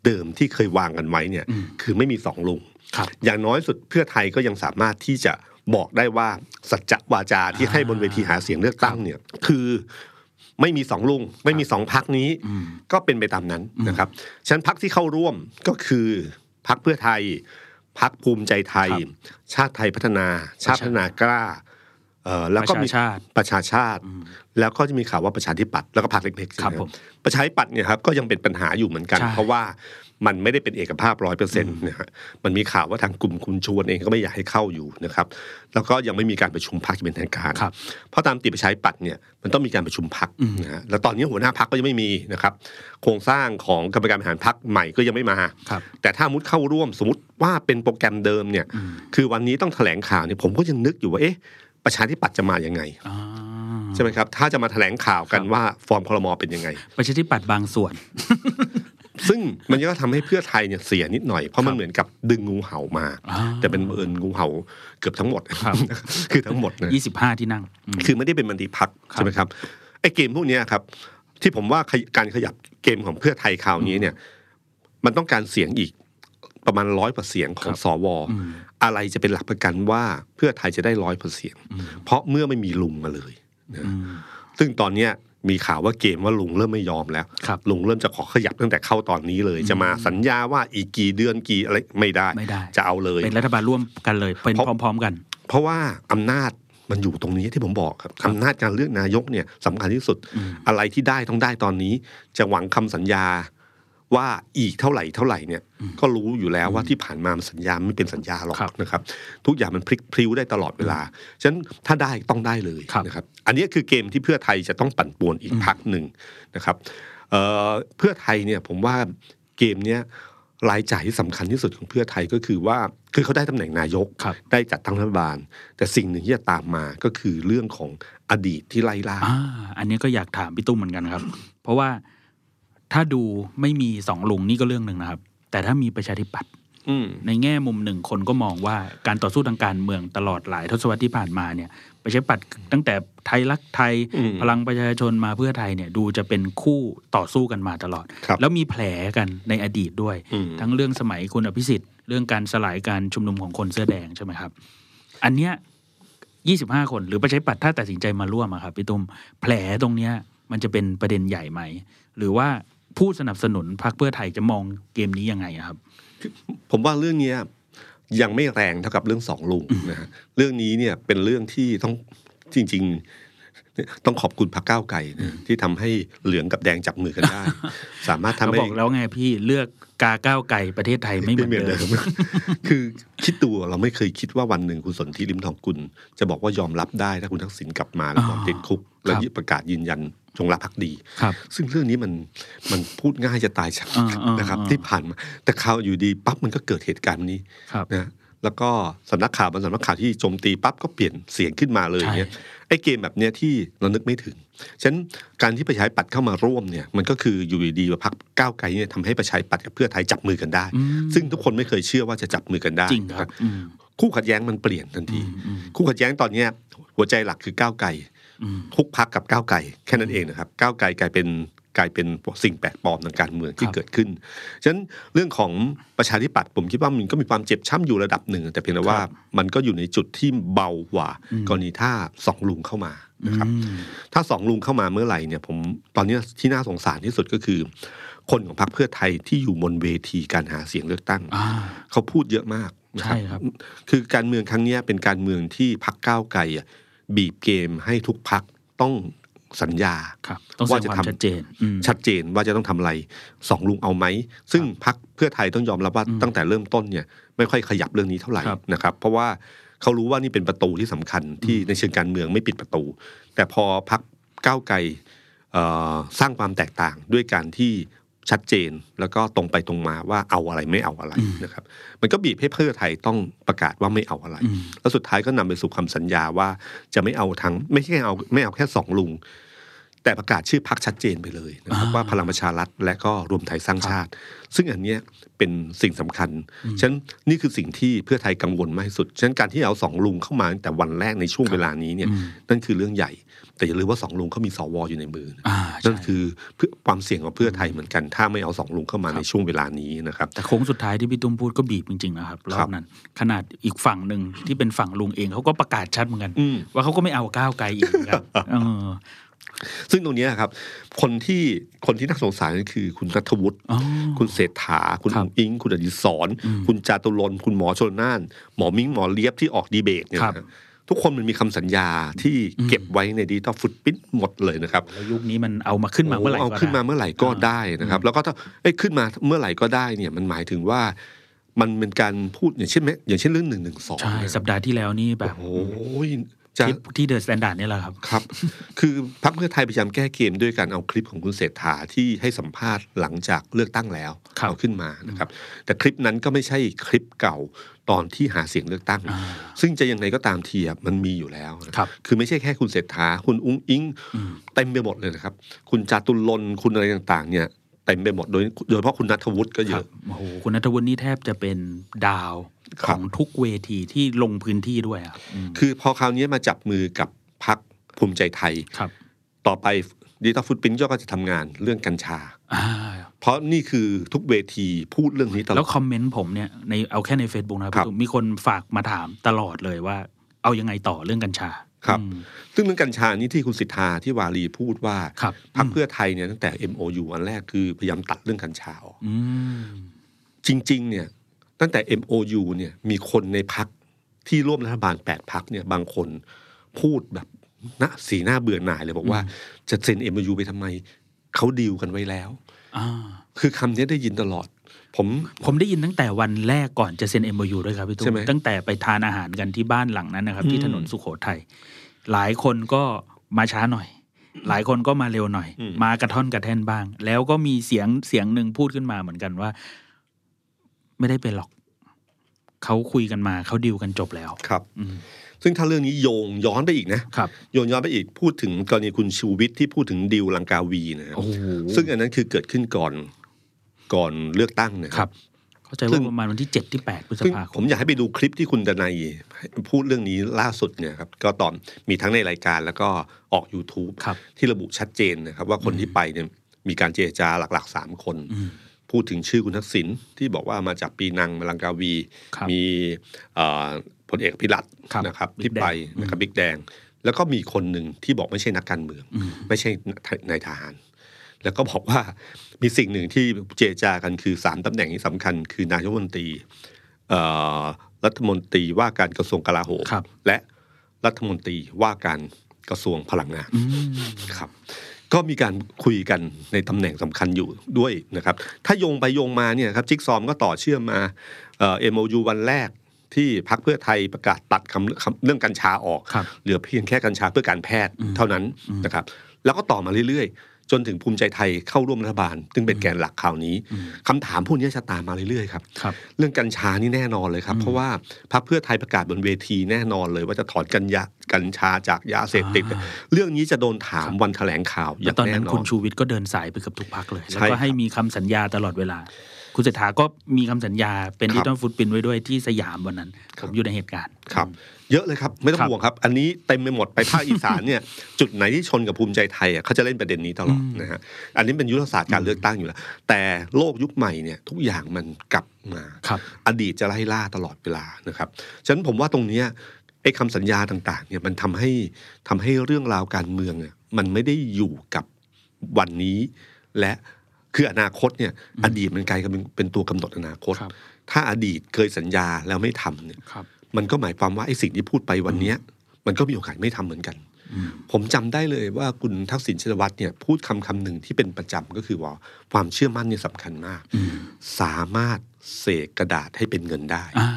เดิมที่เคยวางกันไว้เนี่ยอืมคือไม่มีสองลุงครับอย่างน้อยสุดเพื่อไทยก็ยังสามารถที่จะบอกได้ว่าสัจจวาจาที่ให้บนเวทีหาเสียงเลือกตั้งเนี่ยคือไม่มีสองลุง ไม่มีสองพักนี้อืมก็เป็นไปตามนั้นนะครับฉะนันพักที่เข้าร่วมก็คือพักเพื่อไทยพักภูมิใจไทยครับชาติไทยพัฒนา ชาติพัฒนากล้าเอ่อ แล้วก็มีประชาชาติประชาชาติ แล้วก็จะมีข่าวว่าประชาธิปัตย์แล้วก็พรรคเล็กๆใช่ไหครับมผมประชาธิปัตย์เนี่ยครับก็ยังเป็นปัญหาอยู่เหมือนกันใช่เพราะว่ามันไม่ได้เป็นเอกภาพร้อยเปอร์เซ็นต์นะฮะมันมีข่าวว่าทางกลุ่มคุณชวนเองก็ไม่อยากให้เข้าอยู่นะครับแล้วก็ยังไม่มีการประชุมพรรคเป็นทางการครับเพราะตามติประชาธิปัตย์เนี่ยมันต้องมีการประชุมพรรคนะฮะแล้วตอนนี้หัวหน้าพรรคก็ยังไม่มีนะครับโครงสร้างของกรรมการบริหารพรรคใหม่ก็ยังไม่มาครับแต่ถ้ามุดเข้าร่วมสมมติว่าเป็นโปรแกรมเดิมเนี่ยคือวันนี้ต้องแถลงข่าวเนี่ยผมก็ยังนึกอยู่ว่าเอ๊ะ ประชาธิปัตย์จะมายังไงอ่าใช่ไหมครับถ้าจะมาแถลงข่าวกันครับว่าฟอร์มคลมเป็นยังไง ประชาธิปัตย์บางส่วน ซึ่งมันก็ทำให้เพื่อไทยเนี่ยเสียนิดหน่อยเพราะมันครับเหมือนกับดึงงูเห่ามาอ่าแต่เป็นเอิญงูเห่าเกือบทั้งหมดครับคือทั้งหมดนะยี่สิบห้าที่นั่งอืมคือไม่ได้เป็นมันดีพักครับใช่ไหมครับไอ้เกมพวกเนี้ยครับ ที่ผมว่าขยการขยับเกมของเพื่อไทยคราวนี้เนี่ย มันต้องการเสียงอีกประมาณร้อยกว่าเสียงของสว อืมอะไรจะเป็นหลักประกันว่าเพื่อไทยจะได้ร้อยเปอร์เซ็นเพราะเมื่อไม่มีลุงมาเลยนะอืมซึ่งตอนเนี้ยมีข่าวว่าเกมว่าลุงเริ่มไม่ยอมแล้วครับลุงเริ่มจะขอขยับตั้งแต่เข้าตอนนี้เลย จะมาสัญญาว่าอีกกี่เดือนกี่อะไรไม่ได้ไม่ได้จะเอาเลยเป็นรัฐบาลร่วมกันเลยเป็นเพราะพร้อม ๆ กัน เพราะว่าอำนาจมันอยู่ตรงนี้ที่ผมบอกครับอำนาจการเลือกนายกเนี่ยสำคัญที่สุด อะไรที่ได้ต้องได้ตอนนี้ จะหวังคำสัญญา ว่าอีกเท่าไหร่เท่าไหร่เนี่ยก็รู้อยู่แล้วว่าที่ผ่านมามันสัญญาไม่เป็นสัญญาหรอกครับนะครับ ทุกอย่างมันพลิกพลิ้วได้ตลอดเวลาฉะนั้นถ้าได้ต้องได้เลยครับนะครับอันนี้คือเกมที่เพื่อไทยจะต้องปั่นป่วนอีกพักหนึ่งนะครับเอ่อเพื่อไทยเนี่ยผมว่าเกมเนี้ยรายจ่ายที่สำคัญที่สุดของเพื่อไทยก็คือว่าคือเขาได้ตำแหน่งนายกครับได้จัดตั้งรัฐบาล แต่สิ่งหนึ่งที่จะตามมาก็คือเรื่องของอดีตที่ไล่ล่าอ่าอันนี้ก็อยากถามพี่ตุ้มเหมือนกันครับ เพราะว่า ถ้าดูไม่มีสองลุงนี่ก็เรื่องหนึ่งนะครับ แต่ถ้ามีประชาธิปัตย์อืมในแง่มุมหนึ่งคนก็มองว่าการต่อสู้ทางการเมืองตลอดหลายทศวรรษที่ผ่านมาเนี่ยประชาธิปัตย์ตั้งแต่ไทยรักไทยอืมพลังประชาชนมาเพื่อไทยเนี่ยดูจะเป็นคู่ต่อสู้กันมาตลอดครับแล้วมีแผลกันในอดีตด้วยอืมทั้งเรื่องสมัยคุณอภิสิทธิ์เรื่องการสลายการชุมนุมของคนเสื้อแดงใช่ไหมครับ อันเนี้ยยี่สิบห้าคนหรือประชาธิปัตย์ถ้าตัดสินใจมาร่วมอะครับพี่ตุ้มแผลตรงเนี้ยมันจะเป็นประเด็นใหญ่ไหม หรือว่า ผู้สนับสนุนพรรคเพื่อไทยจะมองเกมนี้ยังไงครับ ผมว่าเรื่องนี้ยยังไม่แรงเท่ากับเรื่องสองลุงนะฮะเรื่องนี้เนี่ยเป็นเรื่องที่ต้องจริง ๆ ต้องขอบคุณพรรคก้าวไก่นะที่ทำให้เหลืองกับแดงจับมือกันได้ สามารถทำเขาให้บอกแล้วไงพี่เลือกกาก้าวไก่ประเทศไทยไม่เหมือนเดิมคือคิดดูเราไม่เคยคิดว่าวันหนึ่งคุณสนธิริมทองกุลจะบอกว่ายอมรับได้ถ้าคุณทักษิณกลับมาแล้วยอมติดคุก แล้วครับยึดประกาศยืนยันจงรักภักดีครับซึ่งเรื่องนี้มันมันพูดง่ายจะตายชักอ่าอ่านนะครับอ่าที่ผ่านมา แต่ข่าวอยู่ดีปั๊บมันก็เกิดเหตุการณ์นี้ครับนะแล้วก็สำนักข่าวบางสำนักข่าวที่โจมตีปั๊บก็เปลี่ยนเสียงขึ้นมาเลยใช่เนี่ย ไอ้เกมแบบเนี้ยที่เรานึกไม่ถึงฉะนั้นการที่ประชาธิปัตย์เข้ามาร่วมเนี่ยมันก็คืออยู่ดีๆว่าพรรคก้าวไกลเนี่ยทำให้ประชาธิปัตย์กับเพื่อไทยจับมือกันได้อืมซึ่งทุกคนไม่เคยเชื่อว่าจะจับมือกันได้จริงครับนะอืมคู่ขัดแย้งมันเปลี่ยนทันทีอืมอืมคู่ขัดแย้งตอนเนี้ยหัวใจหลักคือก้าวไกลอืมทุกพักกับก้าวไกลแค่นั้นเองนะครับ ก้าวไกลกลายเป็น กลายเป็นสิ่งแปลกปลอมทางการเมืองที่ครับเกิดขึ้น ฉะนั้นเรื่องของประชาธิปัตย์ผมคิดว่ามันก็มีความเจ็บช้ำอยู่ระดับหนึ่ง แต่เพียงแต่ว่ามันก็อยู่ในจุดที่เบากว่าอืมกรณีถ้าสองลุงเข้ามานะครับอืมถ้าสองลุงเข้ามาเมื่อไหร่เนี่ย ผมตอนนี้ที่น่าสงสารที่สุดก็คือ คนของพรรคเพื่อไทยที่อยู่บนเวทีการหาเสียงเลือกตั้งอ่าเขาพูดเยอะมากนะใช่ครับ คือการเมืองครั้งเนี้ยเป็นการเมืองที่พักก้าวไกลอะบีบเกมให้ทุกพักต้อง สัญญาครับต้องแสดว่างจะความทำชัดเจนอืมชัดเจนว่าจะต้องทำอะไรสองลุงเอาไหม ซึ่งพักเพื่อไทยต้องยอมรับว่าอืมตั้งแต่เริ่มต้นเนี่ยไม่ค่อยขยับเรื่องนี้เท่าไหร่ครับนะครับ เพราะว่าเขารู้ว่านี่เป็นประตูที่สำคัญที่ในเชิงการเมืองไม่ปิดประตู แต่พอพักก้าวไกลเอ่อสร้างความแตกต่างด้วยการที่ ชัดเจนแล้วก็ตรงไปตรงมาว่าเอาอะไรไม่เอาอะไรนะครับ มันก็บีบให้เพื่อไทยต้องประกาศว่าไม่เอาอะไรอืมแล้วสุดท้ายก็นำไปสู่คำสัญญาว่าจะไม่เอาทั้งไม่ใช่เอาไม่เอาแค่สองลุง แต่ประกาศชื่อพักชัดเจนไปเลยนะครับอ่าว่าพลังประชารัฐและก็รวมไทยสร้างชาติ ซึ่งอันเนี้ยเป็นสิ่งสำคัญฉะนั้นนี่คือสิ่งที่เพื่อไทยกังวลมากที่สุดฉะนั้นการที่เอาสองลุงเข้ามาตั้งแต่วันแรกในช่วงเวลานี้เนี่ยอืมนั่นคือเรื่องใหญ่ แต่อย่าลืมว่าสองลุงเขามีสวอยู่ในมือนะอ่านั่นใช่คือเพื่อความเสี่ยงของเพื่อไทยเหมือนกัน ถ้าไม่เอาสองลุงเข้ามาในช่วงเวลานี้นะครับแต่โค้งสุดท้ายที่พี่ตุ้มพูดก็บีบจริงๆนะครับรคอรับบนั้น ขนาดอีกฝั่งหนึ่งที่เป็นฝั่งลุงเองเขาก็ประกาศชัดเหมือนกันอืมว่าเขาก็ไม่เอาก้าวไกลอีกเหมือนกันเออซึ่งตรงเนี้ยครับ คนที่คนที่น่าสงสารก็คือคุณรัฐวุฒิอ๋อคุณเศรษฐา คุณครับอุ๋งอิง คุณอดิศรอืมคุณจาตุรนต์คุณหมอชนน่าน หมอมิ้งหมอเลียบที่ออกดีเบตเนี่ยครับนะ ทุกคนมันมีคำสัญญาที่เก็บไว้ใน digital footprint หมดเลยนะครับแล้วยุคนี้มันเอามาขึ้นมาเมื่อไหร่โเอาก็ขึ้นมาได้เมื่อไหร่ก็ได้นะครับ แล้วก็ถ้าเอ้ยขึ้นมาเมื่อไหร่ก็ได้เนี่ยมันหมายถึงว่ามันเป็นการพูดอย่างเช่นไหมอย่างเช่นเรื่องหนึ่งหนึ่งสองใช่สัปดาห์ที่แล้วนี่แบบโอ้โหจะที่ที่ The Standard เนี่ยแหละครับครับ คือพรรคเพื่อไทยพยายามแก้เกมด้วยการเอาคลิปของคุณเศรษฐาที่ให้สัมภาษณ์หลังจากเลือกตั้งแล้วครับเอาขึ้นมานะครับ แต่คลิปนั้นก็ไม่ใช่คลิปเก่า ตอนที่หาเสียงเลือกตั้งอ่าซึ่งจะยังไงก็ตามทีอะมันมีอยู่แล้วนะครับคือไม่ใช่แค่คุณเศรษฐา คุณอุ้งอิงอืมเต็มไปหมดเลยนะครับ คุณจาตุรนต์คุณอะไรต่างๆ เนี่ยเต็มไปหมดโดยโดยเฉพาะคุณนัทวุฒิก็เยครัอะบโอ้โหคุณนัทวุฒินี่แทบจะเป็นดาวคขรับองทุกเวทีที่ลงพื้นที่ด้วยครับอืมคือพอคราวนี้มาจับมือกับพรรคภูมิใจไทยครับต่อไป ดิจิตอลฟุตพิ้นก็จะทำงานเรื่องกัญชาอ่าเพราะนี่คือทุกเวทีพูดเรื่องนี้ตลแล้อวดคอมเมนต์ผมเนี่ยในเอาแค่ใน Facebook นะครับครับพี่ตุ้มมีคนฝากมาถามตลอดเลยว่า เอายังไงต่อเรื่องกัญชาครับอืมซึ่งเรื่องกัญชานี่ที่คุณสิทธาที่วารีพูดว่าครับพรรคเพื่อไทยเนี่ยตั้งแต่ MOU อันแรกคือพยายามตัดเรื่องกัญชาออกอืมจริง ๆ เนี่ยตั้งแต่ MOU เนี่ยมีคนในพักที่ร่วมรัฐบาลแปดพักเนี่ยบางคนพูดแบบ นะสีหน้าเบื่อหน่ายเลยบอกว่าจะเซ็น MOU ไปทำไมเขาดีลกันไว้แล้วอ่าคือคำนี้ได้ยินตลอด ผมผมได้ยินตั้งแต่วันแรกก่อนจะเซ็น MOU ด้วยครับพี่ตุ้ใช่มไหมตั้งแต่ไปทานอาหารกันที่บ้านหลังนั้นนะครับ ที่อืมถนนสุโขทัยหลายคนก็มาช้าหน่อย หลายคนก็มาเร็วหน่อยอืมมากระท่อนกระแท่นบ้าง แล้วก็มีเสียงเสียงหนึ่งพูดขึ้นมาเหมือนกันว่า ไม่ได้เป็นหรอกเขาคุยกันมาเขาดิวกันจบแล้วครับอืม ซึ่งถ้าเรื่องนี้โยงย้อนไปอีกนะครับโยนย้อนไปอีกพูดถึงกรณีคุณชูวิทย์ที่พูดถึงดิวลังกาวีนะครับโอ้โหซึ่งอันนั้นคือเกิดขึ้นก่อนก่อนเลือกตั้งนะคครัรับบเข้าใจว่าประมาณวันที่เจ็ดที่แปดพฤษซึ่งภาคผมมอยากให้ไปดูคลิปที่คุณดนัยพูดเรื่องนี้ล่าสุดเนี่ยครับก็ตอนมีทั้งในรายการแล้วก็ออก YouTube ครับที่ระบุชัดเจนนะครับ ว่าคนที่ไปเนี่ยมีการเจรจาหลักๆสามคนอืมพูดถึงชื่อคุณทักษิณที่บอกว่ามาจากปีนังมลังกาวีครับมีเอ่อพ ลเอกพิรัตน์ครับนะครับบิ๊ที่กแดงไปนะครับบิ๊กแดง แล้วก็มีคนหนึ่งที่บอกไม่ใช่นักการเมืองอืมไม่ใช่นายทหาร แล้วก็บอกว่ามีสิ่งหนึ่งที่เจรจากันคือสามตำแหน่งที่สำคัญ คือนายกรัฐมนตรีเอ่อรัฐมนตรีว่าการกระทรวงกลาโหมครับและรัฐมนตรีว่าการกระทรวงพลังงานอืมครับ ก็มีการคุยกันในตำแหน่งสำคัญอยู่ด้วยนะครับ ถ้าโยงไปโยงมาเนี่ยครับจิ๊กซอมก็ต่อเชื่อมมาเอ่อ็มโอยูวันแรก ที่พักเพื่อไทยประกาศตัดคำคำเรื่องกัญชาออกครับเหลือเพียงแค่กัญชาเพื่อการแพทย์เท่านั้นนะครับ แล้วก็ต่อมาเรื่อยๆ จนถึงภูมิใจไทยเข้าร่วมรัฐบาล ซึ่งเป็นแกนหลักข่าวนี้คำถามพวกนี้จะตามมาเรื่อยๆครับครับเรื่องกัญชานี่แน่นอนเลยครับ เพราะว่าพรรคเพื่อไทยประกาศบนเวทีแน่นอนเลย ว่าจะถอนกัญญากัญชาจากยาเสพติดอ่าเรื่องนี้จะโดนถามวันแถลงข่าวอแล้วย่างตอนแน่นั้นนอคุณนชูวิทย์ก็เดินสายไปกับทุกพักเลยใช่แล้วก็ให้ครับมีคำสัญญาตลอดเวลา คุณเศรษฐาก็มีคำสัญญาเป็นครับดิจิตอลฟุตปินไว้ด้วยที่สยามวันนั้น ผมอยู่ในเหตุการณ์ครับเยอะเลยครับ ไม่ต้องครับห่วงครับ อันนี้เต็มไปหมดไปภาคอีสานเนี่ยจุดไหนที่ชนกับภูมิใจไทยอะเขาจะเล่นประเด็นนี้ตลอดนะฮะอันนี้เป็นยุทธศาสตร์การเลือกตั้งอยู่แล้ว แต่โลกยุคใหม่เนี่ยทุกอย่างมันกลับมาครับอดีตจะไล่ล่าตลอดเวลานะครับฉะนั้นผมว่าตรงเนี้ยไอ้คำสัญญาต่างๆเนี่ยมันทำให้ทำให้เรื่องราวการเมืองเนี่ยมันไม่ได้อยู่กับวันนี้และ คืออนาคตเนี่ยอดีตมันกลายเป็นเป็นตัวกำหนดอนาคตครับถ้าอดีตเคยสัญญาแล้วไม่ทำเนี่ยครับมันก็หมายความว่าไอ้สิ่งที่พูดไปวันเนี้ยมันก็มีโอกาสไม่ทำเหมือนกัน ผมจำได้เลยว่าคุณทักษิณชินวัตรเนี่ยพูดคำคำหนึ่งที่เป็นประจำก็คือว่าความเชื่อมั่นเนี่ยสำคัญมาก สามารถเสกกระดาษให้เป็นเงินได้อ่า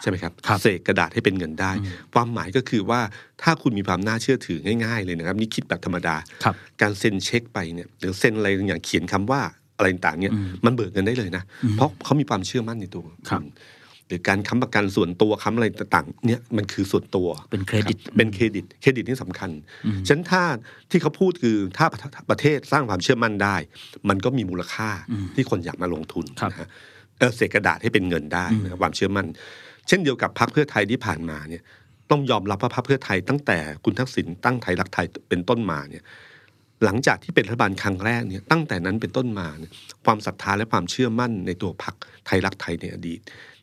ใช่ไหมครับครับเสกกระดาษให้เป็นเงินได้ ความหมายก็คือว่าถ้าคุณมีความน่าเชื่อถือง่าย ๆ เลยนะครับ นี่คิดแบบธรรมดาครับการเซ็นเช็คไปเนี่ยหรือเซ็นอะไรอย่างเขียนคำว่า อะไรต่างๆเนี่ยมันเบิกเงินได้เลยนะ เพราะเขามีความเชื่อมั่นในตัวครับณหรือการค้ำประกันส่วนตัวค้ำอะไรต่างๆเนี่ยมันคือส่วนตัวเป็นเครดิตบเป็นเครดิตเครดิตนี่สำคัญฉะนั้นถ้าที่เขาพูดคือถ้าประเทศสร้างความเชื่อมั่นได้ มันก็มีมูลค่าที่คนอยากมาลงทุนครับนะฮะเออเศษกระดาษให้เป็นเงินได้นะครับความเชื่อมั่น เช่นเดียวกับพรรคเพื่อไทยที่ผ่านมาเนี่ยต้องยอมรับว่าพรรคเพื่อไทยตั้งแต่คุณทักษิณตั้งไทยรักไทยเป็นต้นมาเนี่ย หลังจากที่เป็นรัฐบาลครั้งแรกเนี่ยตั้งแต่นั้นเป็นต้นมาเนี่ยความศรัทธาและความเชื่อมั่นในตัวพรรคไทยรักไทยในอดีต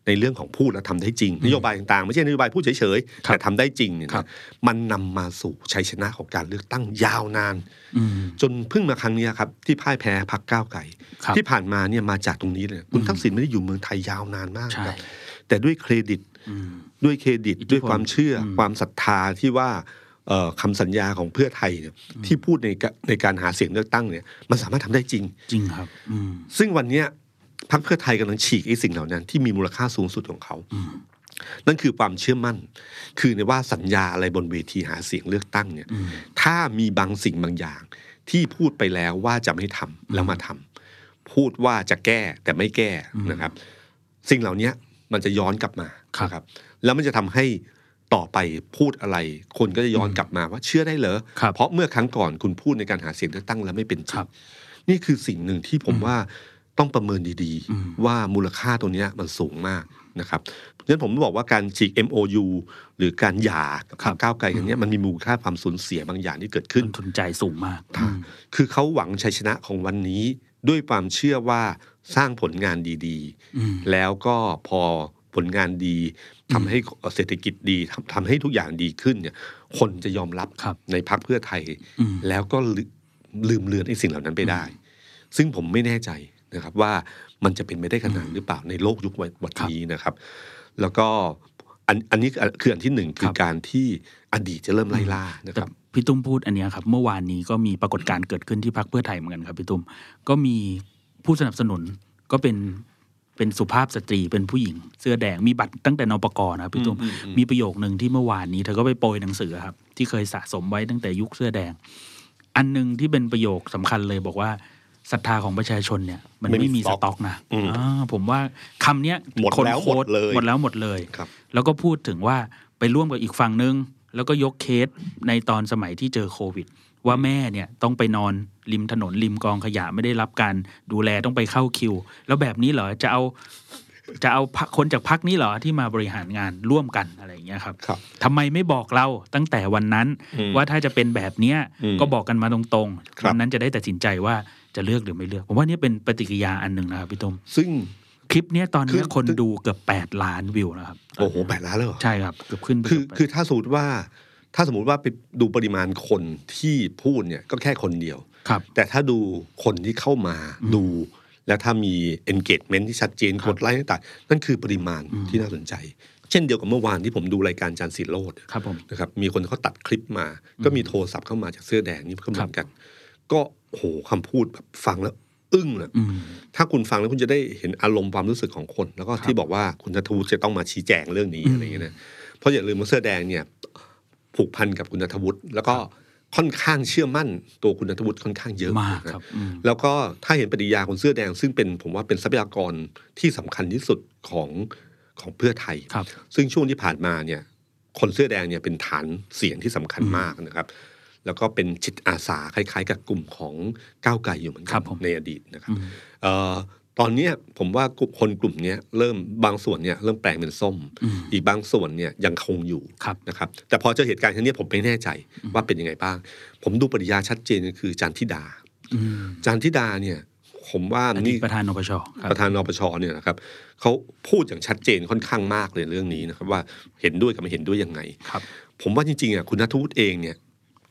ในเรื่องของพูดและทำได้จริง นโยบายต่างๆ ไม่ใช่นโยบายพูดเฉยๆครับแต่ทำได้จริงเนี่ยครันะบมันนำมาสู่ชัยชนะของการเลือกตั้งยาวนานอืมจนเพิ่งมาครั้งเนี้ยครับที่พ่ายแพ้พรรคก้าวไกลครับที่ผ่านมาเนี่ยมาจากตรงนี้เลยคุณทักษิณไม่ได้อยู่เมืองไทยยาวนานมากใช่ครับแต่ด้วยเครดิตอืมด้วยเครดิตอิทธิพลด้วยความเชื่ออมความศรัทธาที่ว่าเอ่อ คำสัญญาของเพื่อไทยเนี่ยที่พูดในกะในการหาเสียงเลือกตั้งเนี่ยมันสามารถทำได้จริงจริงครับอืมซึ่งวันเนี้ยพรรคเพื่อไทยกำลังฉีกไอ้สิ่งเหล่านั้นที่มีมูลค่าสูงสุดของเขานั่นคือความเชื่อมั่น คือในว่าสัญญาอะไรบนเวทีหาเสียงเลือกตั้งเนี่ย ถ้ามีบางสิ่งบางอย่าง ที่พูดไปแล้วว่าจะไม่ทำแล้วมาทำพูดว่าจะแก้แต่ไม่แก้นะครับ สิ่งเหล่านี้มันจะย้อนกลับมาครับนะครับแล้วมันจะทำให้ ต่อไปพูดอะไร คนก็จะย้อนกลับมาว่าเชื่อได้เหรอ ครับเพราะเมื่อครั้งก่อนคุณพูดในการหาเสียงเลือกตั้งแล้วไม่เป็นจคริรังบนี่คือสิ่งหนึ่งที่ผมว่าต้องประเมินดีอืม ๆ ว่ามูลค่าตัวเนี้ยมันสูงมากนะครับงั้นผมบอกว่าการฉีก MOU หรือการหย่ากับครับก้าวไกลอย่างเนี้ยมันมีมูลค่าความสูญเสียบางอย่างที่เกิดขึ้น ต้นทุนใจสูงมากอืม คือเขาหวังชัยชนะของวันนี้ด้วยความเชื่อว่าสร้างผลงานดีอืม ๆ แล้วก็พอผลงานดี ทำให้เศรษฐกิจดีทำทำให้ทุกอย่างดีขึ้นเนี่ย คนจะยอมรับครับในพรรคเพื่อไทยอืมแล้วก็ลืลืมเลือนไอ้สิ่งเหล่านั้นไปได้ ซึ่งผมไม่แน่ใจนะครับว่ามันจะเป็นไปได้ขนาดนั้นหรือเปล่าในโลกยุควันนี้นะครับ แล้วก็อันอันนี้คืออันที่หนึ่งคือการที่อดีตจะเริ่มไล่ล่านะคแต่รับพี่ตุ้มพูดอันเนี้ยครับเมื่อวานนี้ก็มีปรากฏการณ์เกิดขึ้นที่พักเพื่อไทยเหมือนกันครับพี่ตุ้มก็มีผู้สนับสนุนก็เป็น เป็นสุภาพสตรีเป็นผู้หญิง เสื้อแดงมีบัตรตั้งแต่นปกนะครับพี่ตุ้มอืมอืมมีประโยคหนึ่งที่เมื่อวานนี้เธอก็ไปโปรยหนังสือครับ ที่เคยสะสมไว้ตั้งแต่ยุคเสื้อแดง อันหนึ่งที่เป็นประโยคสำคัญเลยบอกว่าศรัทธาของประชาชนเนี่ย มันไม่มีไม่มีสสต็อกต็อกนะอืมอ่าผมว่าคำเนี้ยหมดคนแล้วโค้ดหมดเลยหมดแล้วหมดเลยครับแล้วก็พูดถึงว่าไปร่วมกับอีกฝั่งนึง แล้วก็ยกเคสในตอนสมัยที่เจอโควิด ว่าแม่เนี่ยต้องไปนอนริมถนนริมกองขยะไม่ได้รับการดูแลต้องไปเข้าคิว แล้วแบบนี้เหรอจะเอาจะเอาพรรคคนจากพักนี้เหรอที่มาบริหารงานร่วมกันอะไรอย่างเงี้ยครับครับทำไมไม่บอกเราตั้งแต่วันนั้นอืมว่าถ้าจะเป็นแบบเนี้ยอืมก็บอกกันมาตรงครับๆวันนั้นจะได้ตัดสินใจว่าจะเลือกหรือไม่เลือกผมว่านี่เป็นปฏิกิริยาอันหนึ่งนะครับพี่ตุ้มซึ่งคลิปเนี้ยตอนเนี้ยคือคนดูเกือบแปดล้านวิวนะครับ โอ้โหแปดล้านเลยเหรอใช่ครับ เกือบขึ้นไปคือเกือบคือถ้าสมมติว่า ถ้าสมมติว่าไปดูปริมาณคนที่พูดเนี่ยก็แค่คนเดียวครับแต่ถ้าดูคนที่เข้ามาดู แล้วถ้ามี engagement ที่ชัดเจนครักบดไลค์ต่างๆนั่นคือปริมาณอืมที่น่าสนใจ เช่นเดียวกับเมื่อวานที่ผมดูรายการจานสีโรดครับผมนะครับมีคนเขาตัดคลิปมา ก็มีโทรศัพท์เข้ามาจากเสื้อแดงนี่ก็เหมือนกัน ก็โหคำพูดแบบฟังแล้วอึ้งเลยอืมถ้าคุณฟังแล้วคุณจะได้เห็นอารมณ์ความรู้สึกของคน แล้วก็ที่บอกว่าคุณนัทวุฒิจะต้องมาชี้แจงเรื่องนี้อืมอะไรอย่างเงี้ยนะเพราะอย่าลืมว่าเสื้อแดงเนี่ย ผูกพันกับคุณนัทวุฒิแล้วก็ค่อนข้างเชื่อมั่นตัวคุณนัทวุฒิค่อนข้างเยอะมากนะครับอืมแล้วก็ถ้าเห็นปฏิกิริยาคนเสื้อแดง ซึ่งเป็นผมว่าเป็นทรัพยากรที่สำคัญที่สุดของของเพื่อไทยครับซึ่งช่วงที่ผ่านมาเนี่ย คนเสื้อแดงเนี่ยเป็นฐานเสียงที่สำคัญมากนะครับ แล้วก็เป็นจิตอาสาคล้าย ๆ กับกลุ่มของก้าวไกลอยู่เหมือนคกัรันบผมในอดีตนะครับอืมเอ่อ ตอนเนี้ยผมว่ากลุ่มคนกลุ่มเนี้ยเริ่มบางส่วนเนี่ยเริ่มแปลงเป็นส้มอืมอีกบางส่วนเนี่ยยังคงอยู่ครับนะครับแต่พอเจอเหตุการณ์ครั้งเนี้ยผมไม่แน่ใจว่าเป็นยังไงบ้าง ผมดูปริยาชัดเจนก็คือจันทิดาอืมจันทิดาเนี่ยผมว่าอดีนี่ตประธานนปชครับประธานนปชเนี่ยนะครับเขาพูดอย่างชัดเจนค่อนข้างมากเลยเรื่องนี้นะครับว่าเห็นด้วยกับไม่เห็นด้วยยังไงครับ ผมว่าจริงๆอะคุณนัทวุฒิเองเนี่ย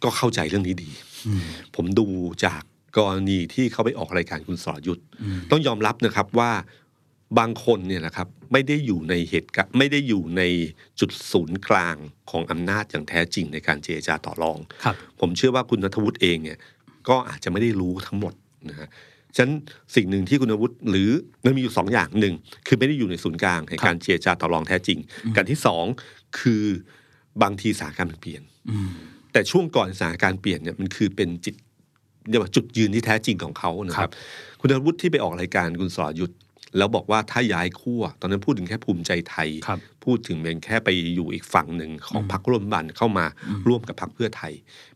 ก็เข้าใจเรื่องนี้ดีอืมผมดูจาก กรณีที่เขาไปออกรายการคุณสรยุทธ์อืมต้องยอมรับนะครับว่าบางคนเนี่ยนะครับไม่ได้อยู่ในเหตุการณ์ไม่ได้อยู่ในจุดศูนย์กลางของอำนาจอย่างแท้จริงในการเจรจาต่อรองครับผมเชื่อว่าคุณนัทวุฒิเองเนี่ยก็อาจจะไม่ได้รู้ทั้งหมดนะฮะฉะนั้นสิ่งหนึ่งที่คุณนัทวุฒิหรือมันมีอยู่สองอย่างหนึ่งคือไม่ได้อยู่ในศูนย์กลางในการเจรจาต่อรองแท้จริงการที่สองคือบางทีสถานการณ์มันเปลี่ยนอืมแต่ช่วงก่อนสถานการณ์เปลี่ยนเนี่ยมันคือเป็นจิต เรียกว่าจุดยืนที่แท้จริงของเขานะครับ คุณนัทวุฒิที่ไปออกรายการคุณสรยุทธ์แล้วบอกว่าถ้าย้ายขั้วตอนนั้นพูดถึงแค่ภูมิใจไทยครับพูดถึงเป็นแค่ไปอยู่อีกฝั่งหนึ่งของอืมพรรคร่วมรัฐบาลเข้ามาอืมร่วมกับพรรคเพื่อไทย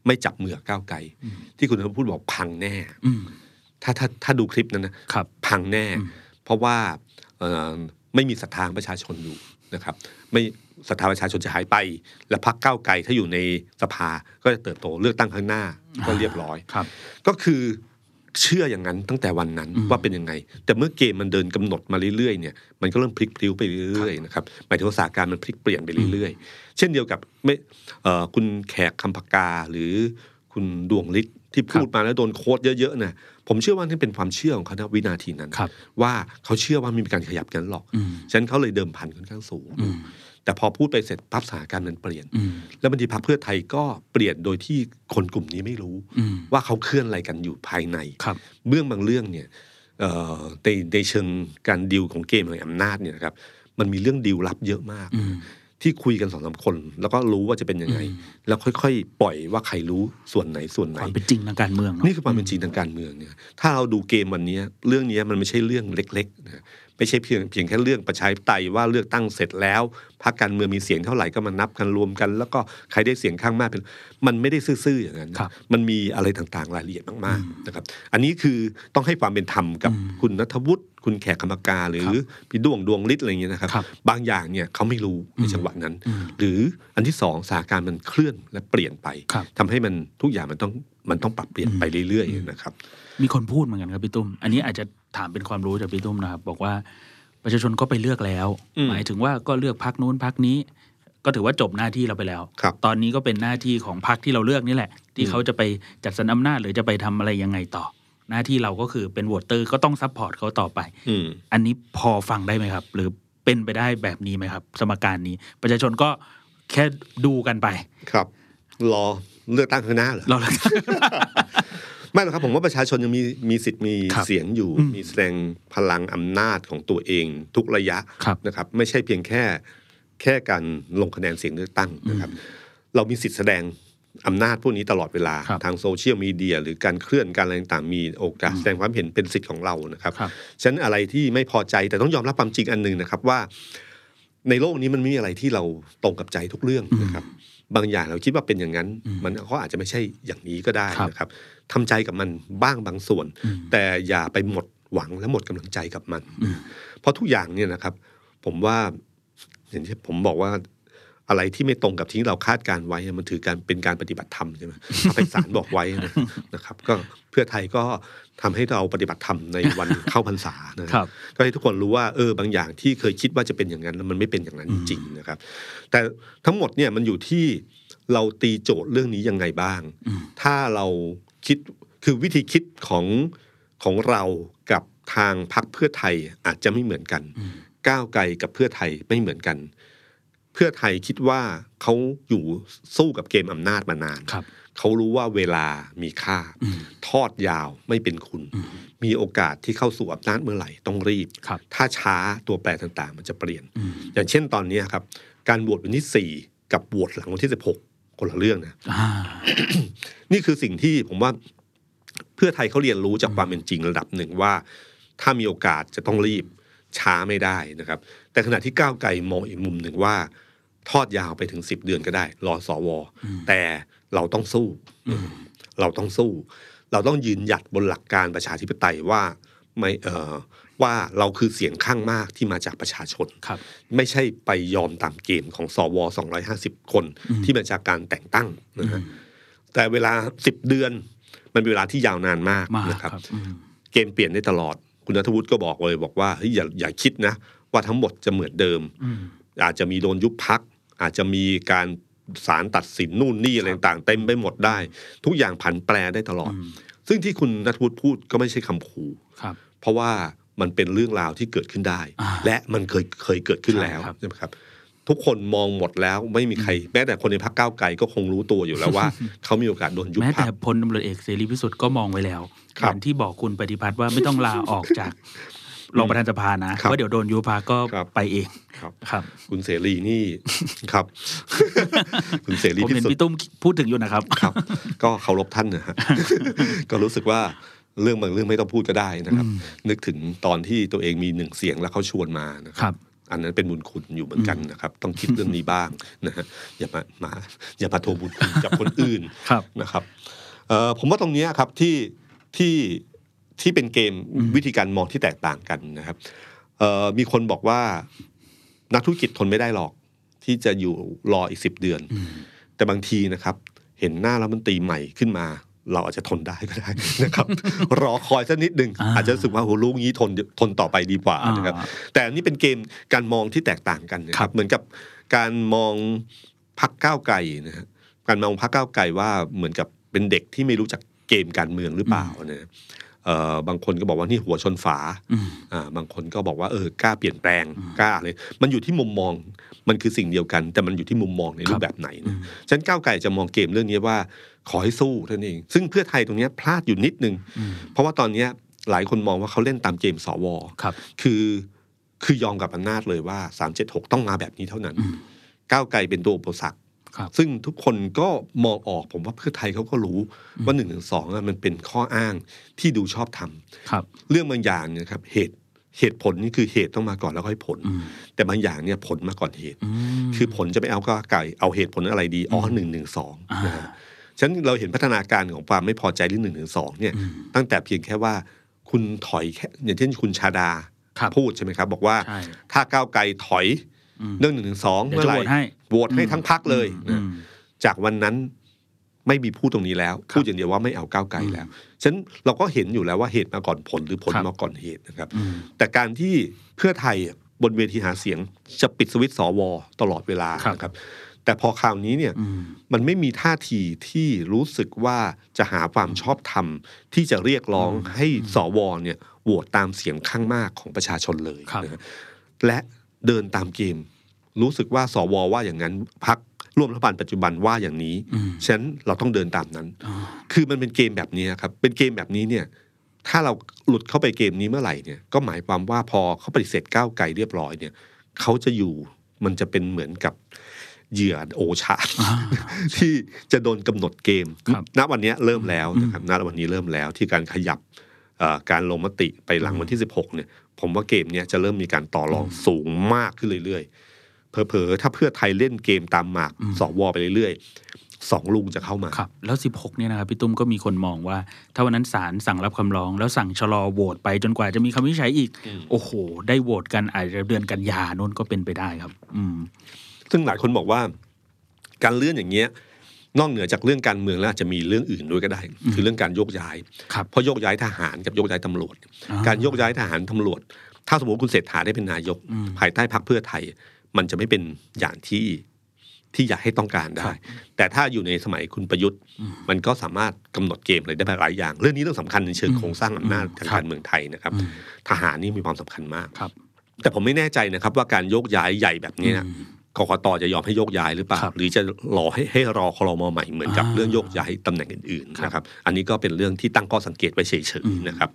ไม่จับมือกับก้าวไกลอืมที่คุณนัทวุฒิบอกพังแน่อืมถ้าถ้าถ้าดูคลิปนั้นนะครับพังแน่อืมเพราะว่าเอ่อไม่มีศรัทธาของประชาชนอยู่นะครับ ไม่ศรัทธาประชาชนจะหายไป และพรรคก้าวไกลถ้าอยู่ในสภาก็จะเติบโตเลือกตั้งข้างหน้า ก็เรียบร้อยครับ ก็คือเชื่ออย่างนั้นตั้งแต่วันนั้นอืมว่าเป็นยังไง แต่เมื่อเกมมันเดินกำหนดมาเรื่อยๆเนี่ยมันก็เริ่มพลิกพลิ้วไปเรื่อยๆนะครับหมายถึงว่าสถานการณ์มันพลิกเปลี่ยนไปเรื่อยๆ เช่นเดียวกับไม่เอ่อคุณแขกคำปากาหรือคุณดวงฤทธิ์ที่พูดมาแล้วโดนโค้ดเยอะๆนะผมเชื่อว่านี่เป็นความเชื่อของเขาณวินาทีนั้นครับว่าเขาเชื่อว่าไมมีการขยับกันหรอกอืมฉะนั้นเขาเลยเดิมพันค่อนข้างสูงอืม แต่พอพูดไปเสร็จปั๊บสถานการณ์มันเปลี่ยนอืมแล้วบางทีพรรคเพื่อไทยก็เปลี่ยนโดยที่คนกลุ่มนี้ไม่รู้อืมว่าเขาเคลื่อนอะไรกันอยู่ภายในครับเรื่องบางเรื่องเนี่ยเอ่อในในเชิงการดิวของเกมแห่งอำนาจเนี่ยนะครับมันมีเรื่องดิวลับเยอะมากอืมที่คุยกันสองสามคน แล้วก็รู้ว่าจะเป็นยังไงอืมแล้วค่อยๆ ปล่อยว่าใครรู้ส่วนไหนส่วนไหนความเป็นจริงทางการเมืองเะนี่คือความเป็นจริงทางการเมืองเนี่ยถ้าเราดูเกมวันนี้เรื่องนี้มันไม่ใช่เรื่องเล็กๆนะเป็น ไม่ใช่เพียงเพียงแค่เรื่องประชาธิปไตยว่าเลือกตั้งเสร็จแล้วพรรคการเมืองมีเสียงเท่าไหร่ก็มานับกันรวมกัน แล้วก็ใครได้เสียงข้างมากเป็นมันไม่ได้ซื่อๆอย่างนั้นครับมันมีอะไรต่างๆรายละเอียดมากๆนะครับ อันนี้คือต้องให้ความเป็นธรรมกับคุณนัทวุฒิคุณแขกกรรมการหรือพี่ดวงดวงฤทธิ์อะไรอย่างเงี้ยนะครับครับบางอย่างเนี่ยเขาไม่รู้ในจังหวะนั้นอืมหรืออันที่สองสถานการณ์มันเคลื่อนและเปลี่ยนไปครับทำให้มันทุกอย่างมันต้องมันต้องปรับเปลี่ยนไปเรื่อยๆนะครับ มีคนพูดเหมือนกันครับพี่ตุ้ม อันนี้อาจจะ ถามเป็นความรู้จากพี่ตุ้มนะครับ บอกว่าประชาชนก็ไปเลือกแล้วอืมหมายถึงว่าก็เลือกพักนู้นพักนี้ ก็ถือว่าจบหน้าที่เราไปแล้วครับตอนนี้ก็เป็นหน้าที่ของพรรคที่เราเลือกนี่แหละ ที่อืมเขาจะไปจัดสรรอำนาจหรือจะไปทำอะไรยังไงต่อ หน้าที่เราก็คือเป็น voter ก็ต้อง support เขาต่อไปอืมอันนี้พอฟังได้ไหมครับ หรือเป็นไปได้แบบนี้ไหมครับ สมการนี้ ประชาชนก็แค่ดูกันไปครับ รอเลือกตั้งข้างหน้าเหรอเราเลย ไม่หรอกครับผมว่าประชาชนยังมีมีสิทธิ์มีครับเสียงอยู่อืมมีแสดงพลังอำนาจของตัวเองทุกระยะครับนะครับ ไม่ใช่เพียงแค่แค่การลงคะแนนเสียงเลือกตั้งนะครับ เรามีสิทธิ์แสดงอำนาจพวกนี้ตลอดเวลาครับทางโซเชียลมีเดียหรือการเคลื่อนการอะไรต่างๆมีโอกาสแสดงความเห็นเป็นสิทธิ์ของเรานะครับครับฉะนั้นอะไรที่ไม่พอใจแต่ต้องยอมรับความจริงอันหนึ่งนะครับว่า ในโลกนี้มันไม่มีอะไรที่เราตรงกับใจทุกเรื่องนะครับ บางอย่างเราคิดว่าเป็นอย่างนั้นอืมมันก็อาจจะไม่ใช่อย่างนี้ก็ได้ครับนะครับทำใจกับมันบ้างบางส่วนอืมแต่อย่าไปหมดหวังและหมดกำลังใจกับมันอืมเพราะทุกอย่างเนี่ยนะครับ ผมว่าอย่างที่ผมบอกว่า อะไรที่ไม่ตรงกับที่เราคาดการไว้อะมันถือการเป็นการปฏิบัติธรรมใช่ไหมพระไพศาลบอกไว้นะนะครับ ก็เพื่อไทยก็ทำให้เราปฏิบัติธรรมในวันเข้าพรรษานะครับ ก็ให้ทุกคนรู้ว่าเออบางอย่างที่เคยคิดว่าจะเป็นอย่างนั้นแล้วมันไม่เป็นอย่างนั้นจริงๆนะครับ แต่ทั้งหมดเนี่ยมันอยู่ที่เราตีโจทย์เรื่องนี้ยังไงบ้างอืมถ้าเราคิดคือวิธีคิดของของเรากับทางพรรคเพื่อไทยอาจจะไม่เหมือนกันอืมก้าวไกลกับเพื่อไทยไม่เหมือนกัน เพื่อไทยคิดว่าเขาอยู่สู้กับเกมอำนาจมานานครับเขารู้ว่าเวลามีค่าอืมทอดยาวไม่เป็นคุณอืมมีโอกาสที่เข้าสู่อำนาจเมื่อไหร่ต้องรีบครับถ้าช้าตัวแปรต่างๆ มันจะเปลี่ยนอืมอย่างเช่นตอนนี้ครับ การโหวตวันที่สี่กับโหวตหลังวันที่สิบหกคนละเรื่องนะอ่านี่คือสิ่งที่ผมว่าเพื่อไทยเขาเรียนรู้จากความเป็นจริงระดับหนึ่งว่า ถ้ามีโอกาสจะต้องรีบช้าไม่ได้นะครับ แต่ขณะที่ก้าวไกลมองอีกมุมหนึ่งว่า ทอดยาวไปถึงสิบเดือนก็ได้ รอสวแต่เราต้องสู้เราต้องสู้ เราต้องยืนหยัดบนหลักการประชาธิปไตยว่าไม่เอ่อว่าเราคือเสียงข้างมากที่มาจากประชาชนครับ ไม่ใช่ไปยอมตามเกมของสว250 คนอืมที่มาจากการแต่งตั้งนะฮะแต่เวลา10เดือนมันเป็นเวลาที่ยาวนานมากมากนะครับครับอืมเกมเปลี่ยนได้ตลอด คุณนัทวุฒิก็บอกเลยบอกว่าเฮ้ยอย่าอย่าคิดนะ ว่าทั้งหมดจะเหมือนเดิมอืมอาจจะมีโดนยุบพัก อาจจะมีการศาลตัดสินนู่นนี่อะไรต่างๆเต็มไปหมดได้ ทุกอย่างผันแปรได้ตลอดอืมซึ่งที่คุณนัทวุฒิพูดก็ไม่ใช่คำขู่ครับเพราะว่ามันเป็นเรื่องราวที่เกิดขึ้นได้อ่าและมันเคยเคยเกิดขึ้นใช่แล้วครับใช่ไหมครับ ทุกคนมองหมดแล้วไม่มีใคร แม้แต่คนในพรรคก้าวไกลก็คงรู้ตัวอยู่แล้วว่า เขามีโอกาสโดนยุบแม้พรแต่รคพลตำรวจเอกเสรีพิสุทธิ์ก็มองไว้แล้วครับเหมือนที่บอกคุณปฏิพัฒน์ว่าไม่ต้องลาออกจาก รองประธานสภานะครับว่าเดี๋ยวโดนยุบพักก็ครับไปเองครับครับ คุณเสรีนี่ครับ คุณเสรีผมพิเห็นสุทพี่ธิ์ตุ้มพูดถึงอยู่นะครับครับ ก็เคารพท่านนะฮะก็รู้สึกว่าเรื่องบางเรื่องไม่ต้องพูดก็ได้นะครับอืมนึกถึงตอนที่ตัวเองมีหนึ่งเสียงแล้วเขาชวนมานะคครับรับอันนั้นเป็นบุญคุณอยู่เหมือนกันนะครับ ต้องคิดเรื่องนี้บ้างนะฮะอย่ามามา อย่ามาโทรบุญคุณกับคนอื่นครับนะครับเอ่อผมว่าตรงเนี้ยครับที่ที่ ที่เป็นเกมอืมวิธีการมองที่แตกต่างกันนะครับเอ่อมีคนบอกว่านักธุรกิจทนไม่ได้หรอก ที่จะอยู่รออีกสิบเดือนอืมแต่บางทีนะครับ เห็นหน้ารัฐมนตรีใหม่ขึ้นมา เราอาจจะทนได้ก็ได้นะครับ รอคอยสักนิดหนึ่งอ่าอาจจะรู้สึกว่าโหลูกนี้ทนทนต่อไปดีกว่านะครับอ่าแต่อันนี้เป็นเกมการมองที่แตกต่างกันนะคครัรับบเหมือนกับการมองพักก้าวไกลนะฮะการมองพักก้าวไกลว่าเหมือนกับเป็นเด็กที่ไม่รู้จักเกมการเมืองหรือเปล่านะเอ่อ บางคนก็บอกว่านี่หัวชนฝาอืมอ่าบางคนก็บอกว่าเออกล้าเปลี่ยนแปลงกล้าเลยมันอยู่ที่มุมมองมันคือสิ่งเดียวกัน แต่มันอยู่ที่มุมมองในรูครัปบแบบไหนอืนะมฉะนันก้าวไกลจะมองเกมเรื่องนี้ว่า ขอให้สู้เท่านั้นเอง ซึ่งเพื่อไทยตรงเนี้ยพลาดอยู่นิดนึงอืมเพราะว่าตอนเนี้ยหลายคนมองว่าเขาเล่นตามเกมสวครับคือคือยอมกับอำนาจเลยว่า 376 ต้องมาแบบนี้เท่านั้นอืมก้าวไกลเป็นตัวอุปสรรคครับ ซึ่งทุกคนก็มองออกผมว่าเพื่อไทยเขาก็รู้ว่า1นึมันเป็นข้ออ้างที่ดูชอบทำครับเรื่องบางอย่างเนี่ยครับเหตุเหตุผลนี่คือเหตุต้องมาก่อนแล้วค่อยผลอืมแต่บางอย่างเนี่ยผลมาก่อนเหตุอืมคือผลจะไม่เอาก็ไก่เอาเหตุผลอะไรดีอ๋อหนึ่งหนึ่งสองอ่านะฮะฉะนั้นเราเห็นพัฒนาการของความไม่พอใจเรื่องหนึ่งหนึ่งสองเนี่ยอืมตั้งแต่เพียงแค่ว่าคุณถอยแค่อย่างเช่นคุณชาดาครับพูดใช่ไหมครับ บอกว่าใช่ถ้าก้าวไกลถอยอืม เรื่องหนึ่งหนึ่งสองเดี๋ยวเมื่อไหร่จะโหวตให้โหวตให้ทั้งพักเลยอืนะมจากวันนั้นไม่มีพูดตรงนี้แล้วพูดอย่างเดียวว่าไม่เอาก้าวไกลแล้วฉะนั้นเราก็เห็นอยู่แล้วว่าเหตุมาก่อนผลหรือผลครับมาก่อนเหตุนะครับอืมแต่การที่เพื่อไทยบนเวทีหาเสียงจะปิดสวิตช์สวตลอดเวลาครับนะครับ แต่พอคราวนี้เนี่ยอืมมันไม่มีท่าทีที่รู้สึกว่าจะหาความชอบธรรมที่จะเรียกร้องให้สวเนี่ยโหวตตามเสียงข้างมากของประชาชนเลยครับนะฮะและ เดินตามเกม รู้สึกว่าสวว่าอย่างนั้นพักร่วมรัฐบาลปัจจุบันว่าอย่างนี้อืมฉะนั้นเราต้องเดินตามนั้นอ๋อคือมันเป็นเกมแบบนี้ครับเป็นเกมแบบนี้เนี่ยถ้าเราหลุดเข้าไปเกมนี้เมื่อไหร่เนี่ยก็หมายความว่าพอเขาปฏิเสธก้าวไกลเรียบร้อยเนี่ยเขาจะอยู่มันจะเป็นเหมือนกับเหยื่อโอชาอ่าที่จะโดนกำหนดเกมครับณวันนี้เริ่มแล้วนะครับณวันนี้เริ่มแล้วที่การขยับเอ่อการลงมติไปหลังวันที่ 16เนี่ย ผมว่าเกมเนี้ยจะเริ่มมีการต่อรองสูงมากขึ้นเรื่อยๆ เผลอๆ ถ้าเพื่อไทยเล่นเกมตามหมากสวไปเรื่อยๆสองลุงจะเข้ามาครับแล้ว 16เนี่ยนะครับพี่ตุ้มก็มีคนมองว่า ถ้าวันนั้นศาลสั่งรับคำร้อง แล้วสั่งชะลอโหวตไปจนกว่าจะมีคำวินิจฉัยอีกอืมโอ้โห ได้โหวตกันอาจจะเดือนกันยาโน่นก็เป็นไปได้ครับ อืม ซึ่งหลายคนบอกว่า การเลื่อนอย่างเงี้ย นอกเหนือจากเรื่องการเมืองแล้วอาจจะมีเรื่องอื่นด้วยก็ได้ คือเรื่องการโยกย้ายครับเพราะโยกย้ายทหารกับโยกย้ายตำรวจอ่าการโยกย้ายทหารตำรวจ ถ้าสมมติคุณเศรษฐาได้เป็นนายกอืมภายใต้พรรคเพื่อไทย มันจะไม่เป็นอย่างที่ที่อยากให้ต้องการได้ แต่ถ้าอยู่ในสมัยคุณประยุทธ์ มันก็สามารถกำหนดเกมอะไรได้หลายอย่าง เรื่องนี้เรื่องสำคัญในเชิงโครงสร้างอำนาจทางการเมืองไทยนะครับอืมทหารนี่มีความสำคัญมากครับแต่ผมไม่แน่ใจนะครับ ว่าการโยกย้ายใหญ่แบบนี้นะ กกตจะยอมให้โยกย้ายหรือเปล่าครับหรือจะรอให้ให้รอคลมใหม่เหมือนกับอ่าเรื่องโยกย้ายตำแหน่งอื่นครับๆนะครับ อันนี้ก็เป็นเรื่องที่ตั้งข้อสังเกตไว้เฉอืยมๆนะครับ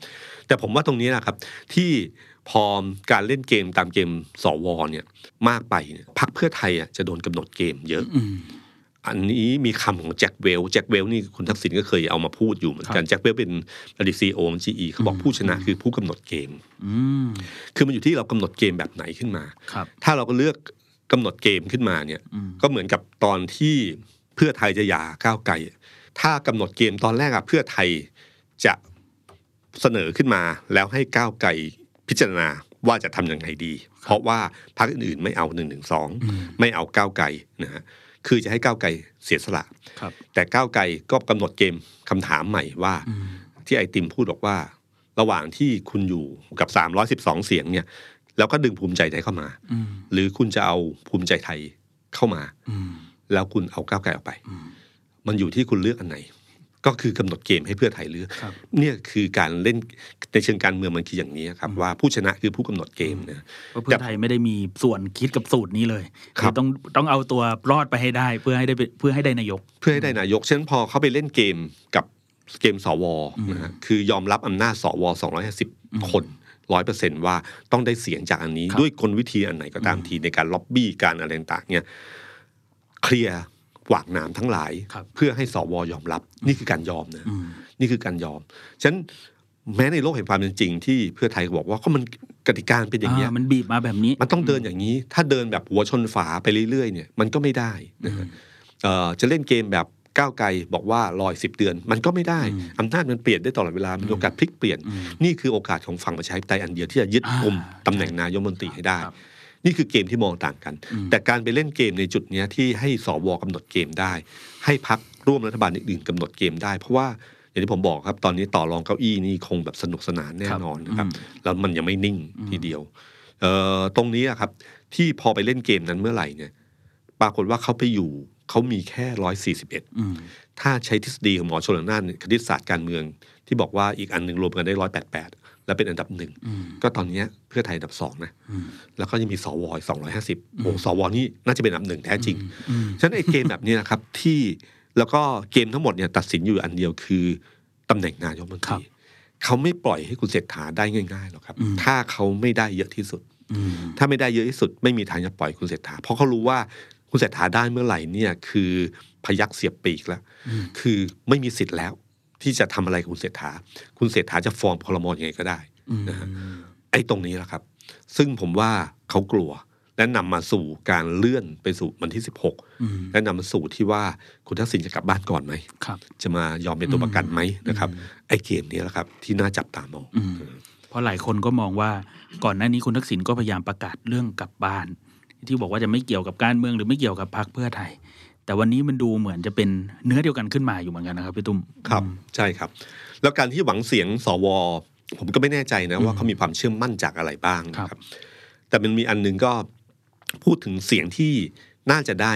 แต่ผมว่าตรงนี้นะครับที่พอการเล่นเกมตามเกมสวเนี่ยมากไปเนี่ยพรรคเพื่อไทยอะจะโดนกำหนดเกมเยอะอืมอันนี้มีคำของแจ็คเวลแจ็คเวลนี่คุณทักษิณก็เคยเอามาพูดอยู่เหมือนกันแจ็คเวลเป็นอดีตซีโอของจีเขาบอกผู้ชนะคือผู้กำหนดเกมอืมคือมันอยู่ที่เรากำหนดเกมแบบไหนขึ้นมาครับถ้าเราก็เลือก กำหนดเกมขึ้นมาเนี่ยอืมก็เหมือนกับตอนที่เพื่อไทยจะหย่าก้าวไกลถ้ากำหนดเกมตอนแรกอะเพื่อไทยจะเสนอขึ้นมาแล้วให้ก้าวไกลพิจารณาว่าจะทำยังไงดี เพราะว่าพรรคอื่นๆไม่เอาหนึ่งหนึ่งสองไม่เอาก้าวไกลนะฮะคือจะให้ก้าวไกลเสียสละครับแต่ก้าวไกลก็กำหนดเกมคำถามใหม่ว่าอืมที่ไอติมพูดบอกว่า ระหว่างที่คุณอยู่กับ 312 เสียงเนี่ย แล้วก็ดึงภูมิใจไทยเข้ามาอืมหรือคุณจะเอาภูมิใจไทยเข้ามาอืมแล้วคุณเอาก้าวไกลออกไปอืมมันอยู่ที่คุณเลือกอันไหน ก็คือกำหนดเกมให้เพื่อไทยเลือกครับเนี่ยคือการเล่นในเชิงการเมืองมันคืออย่างนี้ครับ ว่าผู้ชนะคือผู้กำหนดเกมนะเพราะเพื่อไทยไม่ได้มีส่วนคิดกับสูตรนี้เลยครับต้องต้องเอาตัวรอดไปให้ได้เพื่อให้ได้เป็นเพื่อให้ได้นายก เพื่อให้ได้นายกฉะนั้นพอเขาไปเล่นเกมกับเกมสวนะฮะคือยอมรับอำนาจสว250คน ร้อยเปอร์เซนว่าต้องได้เสียงจากอันนี้ครับด้วยกลวิธีอันไหนก็ตามทีในการล็อบบี้การอะไรต่างๆเนี่ยเคลียร์หวากหนามทั้งหลายครับเพื่อให้สวยอมรับ นี่คือการยอมนะอืมนี่คือการยอมฉะนั้นแม้ในโลกแห่งความเป็นจริง ที่เพื่อไทยบอกว่าก็มันกติกาเป็นอย่างเงี้ยอ่ามันบีบมาแบบนี้ มันต้องเดินอย่างนี้ ถ้าเดินแบบหัวชนฝาไปเรื่อยๆเนี่ยมันก็ไม่ได้นะฮะเอ่อจะเล่นเกมแบบ ก้าวไกลบอกว่ารอยสิบเดือน มันก็ไม่ได้อืมอำนาจมันเปลี่ยนได้ตลอดเวลา มีโอกาสพลิกเปลี่ยนอืมนี่คือโอกาสของฝั่งประชาธิปไตยอันเดียวที่จะยึดอ่ากลุ่มตำแหน่งนายกรัฐมนตรีให้ได้ครับนี่คือเกมที่มองต่างกันอืมแต่การไปเล่นเกมในจุดเนี้ยที่ให้สวกำหนดเกมได้ ให้พักร่วมรัฐบาลอื่นๆกำหนดเกมได้ เพราะว่าอย่างที่ผมบอกครับตอนนี้ต่อรองเก้าอี้นี่คงแบบสนุกสนานแน่นอนนะครับอืมแล้วมันยังไม่นิ่งทีเดียวเอ่อตรงนี้อะครับที่พอไปเล่นเกมนั้นเมื่อไหร่เนี่ย ปรากฏว่าเขาไปอยู่ เขามีแค่ร้อยสี่สิบเอ็ดอืมถ้าใช้ทฤษฎีของหมอชลนานคณิตศาสตร์การเมือง ที่บอกว่าอีกอันหนึ่งรวมกันได้ร้อยแปดแปดแล้วเป็นอันดับหนึ่งอืมก็ตอนเนี้ยเพื่อไทยอันดับสองนะอืมแล้วก็ยังมีสวสองร้อยห้าสิบโอ้สวนี่น่าจะเป็นอันดับหนึ่งแท้จริงอืมฉะนั้นไอ้เกมแบบนี้นะครับที่แล้วก็เกมทั้งหมดเนี่ยตัดสินอยู่อันเดียวคือตำแหน่งนายกรัฐมนตครัรีบเขาไม่ปล่อยให้คุณเศรษฐาได้ง่ายๆหรอกครับอืมถ้าเขาไม่ได้เยอะที่สุดอืมถ้าไม่ได้เยอะที่สุด ไม่มีทางจะปล่อยคุณเศรษฐาเพราะเขารู้ว่า คุณเศรษฐาได้เมื่อไหร่เนี่ยคือพยักเสียบปีกแล้วอืมคือไม่มีสิทธิ์แล้ว ที่จะทำอะไรกับคุณเศรษฐา คุณเศรษฐาจะฟอร์มพลมอยังไงก็ได้อืมนะฮะไอ้ตรงนี้แหละครับ ซึ่งผมว่าเขากลัวและนำมาสู่การเลื่อนไปสู่วันที่อืม16 และนำมาสู่ที่ว่าคุณทักษิณจะกลับบ้านก่อนไหมครับจะมายอมเป็นตัวประกันไหมนะครับ ไอ้เกมนี้แหละครับ ที่น่าจับตามองอืมเพราะหลายคนก็มองว่าก่อนหน้านี้คุณทักษิณก็พยายามประกาศเรื่องกลับบ้าน ที่บอกว่าจะไม่เกี่ยวกับการเมืองหรือไม่เกี่ยวกับพรรคเพื่อไทย แต่วันนี้มันดูเหมือนจะเป็นเนื้อเดียวกันขึ้นมาอยู่เหมือนกันนะครับพี่ตุ้มครับใช่ครับ แล้วการที่หวังเสียงสวผมก็ไม่แน่ใจนะว่าเขามีความเชื่อมั่นจากอะไรบ้างนะครับ แต่มันมีอันหนึงก็พูดถึงเสียงที่น่าจะได้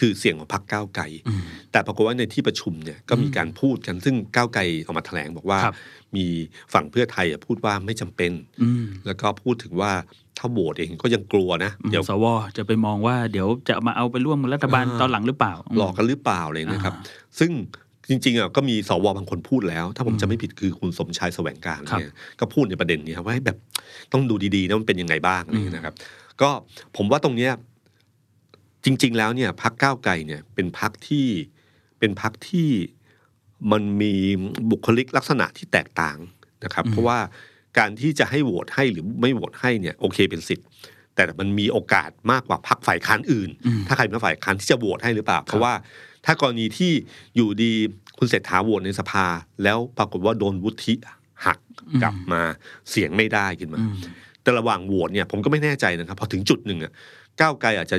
คือเสียงของพรรคก้าวไกลอืมแต่ปรากฏว่าในที่ประชุมเนี่ยก็มีการพูดกันซึ่งก้าวไกลออกมาแถลงบอกว่าครับมีฝั่งเพื่อไทยอะพูดว่าไม่จำเป็นอืมแล้วก็พูดถึงว่าถ้าโหวตเองก็ยังกลัวนะ เดี๋ยวสวจะไปมองว่าเดี๋ยวจะมาเอาไปร่วมรัฐบาลอ่าตอนหลังหรือเปล่า หลอกกันหรือเปล่าอะไรนะครับอ่าซึ่งจริงๆอะก็มีสวบางคนพูดแล้ว ถ้าผมอืมจะไม่ผิดคือคุณสมชายแสวงการครับเนี่ยก็พูดในประเด็นนี้ครับว่าให้แบบต้องดูดีๆนะมันเป็นยังไงบ้างอะไรอย่างเงี้ยนะครับ ก็ผมว่าตรงเนี้ย จริง ๆ แล้วเนี่ยพักก้าวไกลเนี่ยเป็นพักที่เป็นพักที่มันมีบุคลิกลักษณะที่แตกต่างนะครับอืมเพราะว่าการที่จะให้โหวตให้หรือไม่โหวตให้เนี่ยโอเคเป็นสิทธิ์แต่มันมีโอกาสมากกว่าพักฝ่ายค้านอื่นอืมถ้าใครเป็นฝ่ายค้านที่จะโหวตให้หรือเปล่า เพราะว่าถ้ากรณีที่อยู่ดีคุณเศรษฐาโหวตในสภา แล้วปรากฏว่าโดนวุฒิหักกลับมาเสียงไม่ได้ขึ้นมาอืมแต่ระหว่างโหวตเนี่ยผมก็ไม่แน่ใจนะครับ พอถึงจุดหนึ่งอะก้าวไกลอาจจะ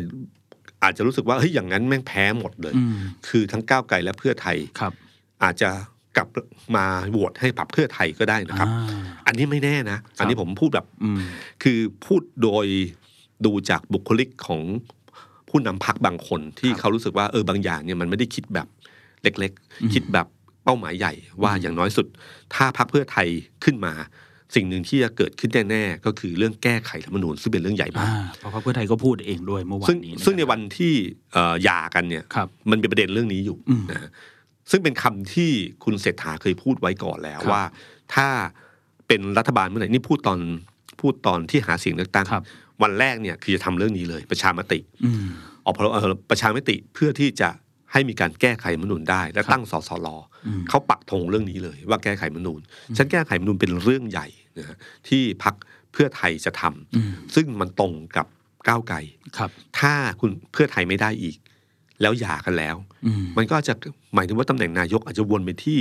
อาจจะรู้สึกว่าเฮ้ยอย่างนั้นแม่งแพ้หมดเลยอืมคือทั้งก้าวไกลและเพื่อไทยครับ อาจจะกลับมาโหวตให้ปรับเพื่อไทยก็ได้นะครับอ่าอันนี้ไม่แน่นะ อันนี้ผมพูดแบบอืมคือพูดโดยดูจากบุคลิกของผู้นำพักบางคนที่ครับเขารู้สึกว่าเออบางอย่างเนี่ยมันไม่ได้คิดแบบเล็กอืมๆคิดแบบเป้าหมายใหญ่ว่าอย่างน้อยสุด ถ้าพักเพื่อไทยขึ้นมา สิ่งหนึ่งที่จะเกิดขึ้นแน่ๆก็คือเรื่องแก้ไขรัฐธรรมนูญซึ่งเป็นเรื่องใหญ่มาอ่ากเพราะพรรคเพื่อไทยก็พูดเองด้วยเมื่อวาซึ่งนนี้ะซึ่งในครับวันที่เอ่อหย่ากันเนี่ยครับมันเป็นประเด็นเรื่องนี้อยู่อืมนะฮะซึ่งเป็นคำที่คุณเศรษฐาเคยพูดไว้ก่อนแล้วครับว่า ถ้าเป็นรัฐบาลเมื่อไหร่นี่พูดตอนพูดตอนที่หาเสียงเลือกตั้งครับวันแรกเนี่ยคือจะทำเรื่องนี้เลย ประชามติอืมออกพรเอ่อประชามติเพื่อที่จะ ให้มีการแก้ไขรัฐธรรมนูญได้ และครับตั้งสสรอืมเขาปักธงเรื่องนี้เลย ว่าแก้ไขรัฐธรรมนูญฉันแก้ไขรัฐธรรมนูญเป็นเรื่องใหญ่นะฮะที่พักเพื่อไทยจะทำอืมซึ่งมันตรงกับก้าวไกลครับ ถ้าคุณเพื่อไทยไม่ได้อีก แล้วหย่ากันแล้วอืมมันก็จะหมายถึงว่าตำแหน่งนายกอาจจะวนไปที่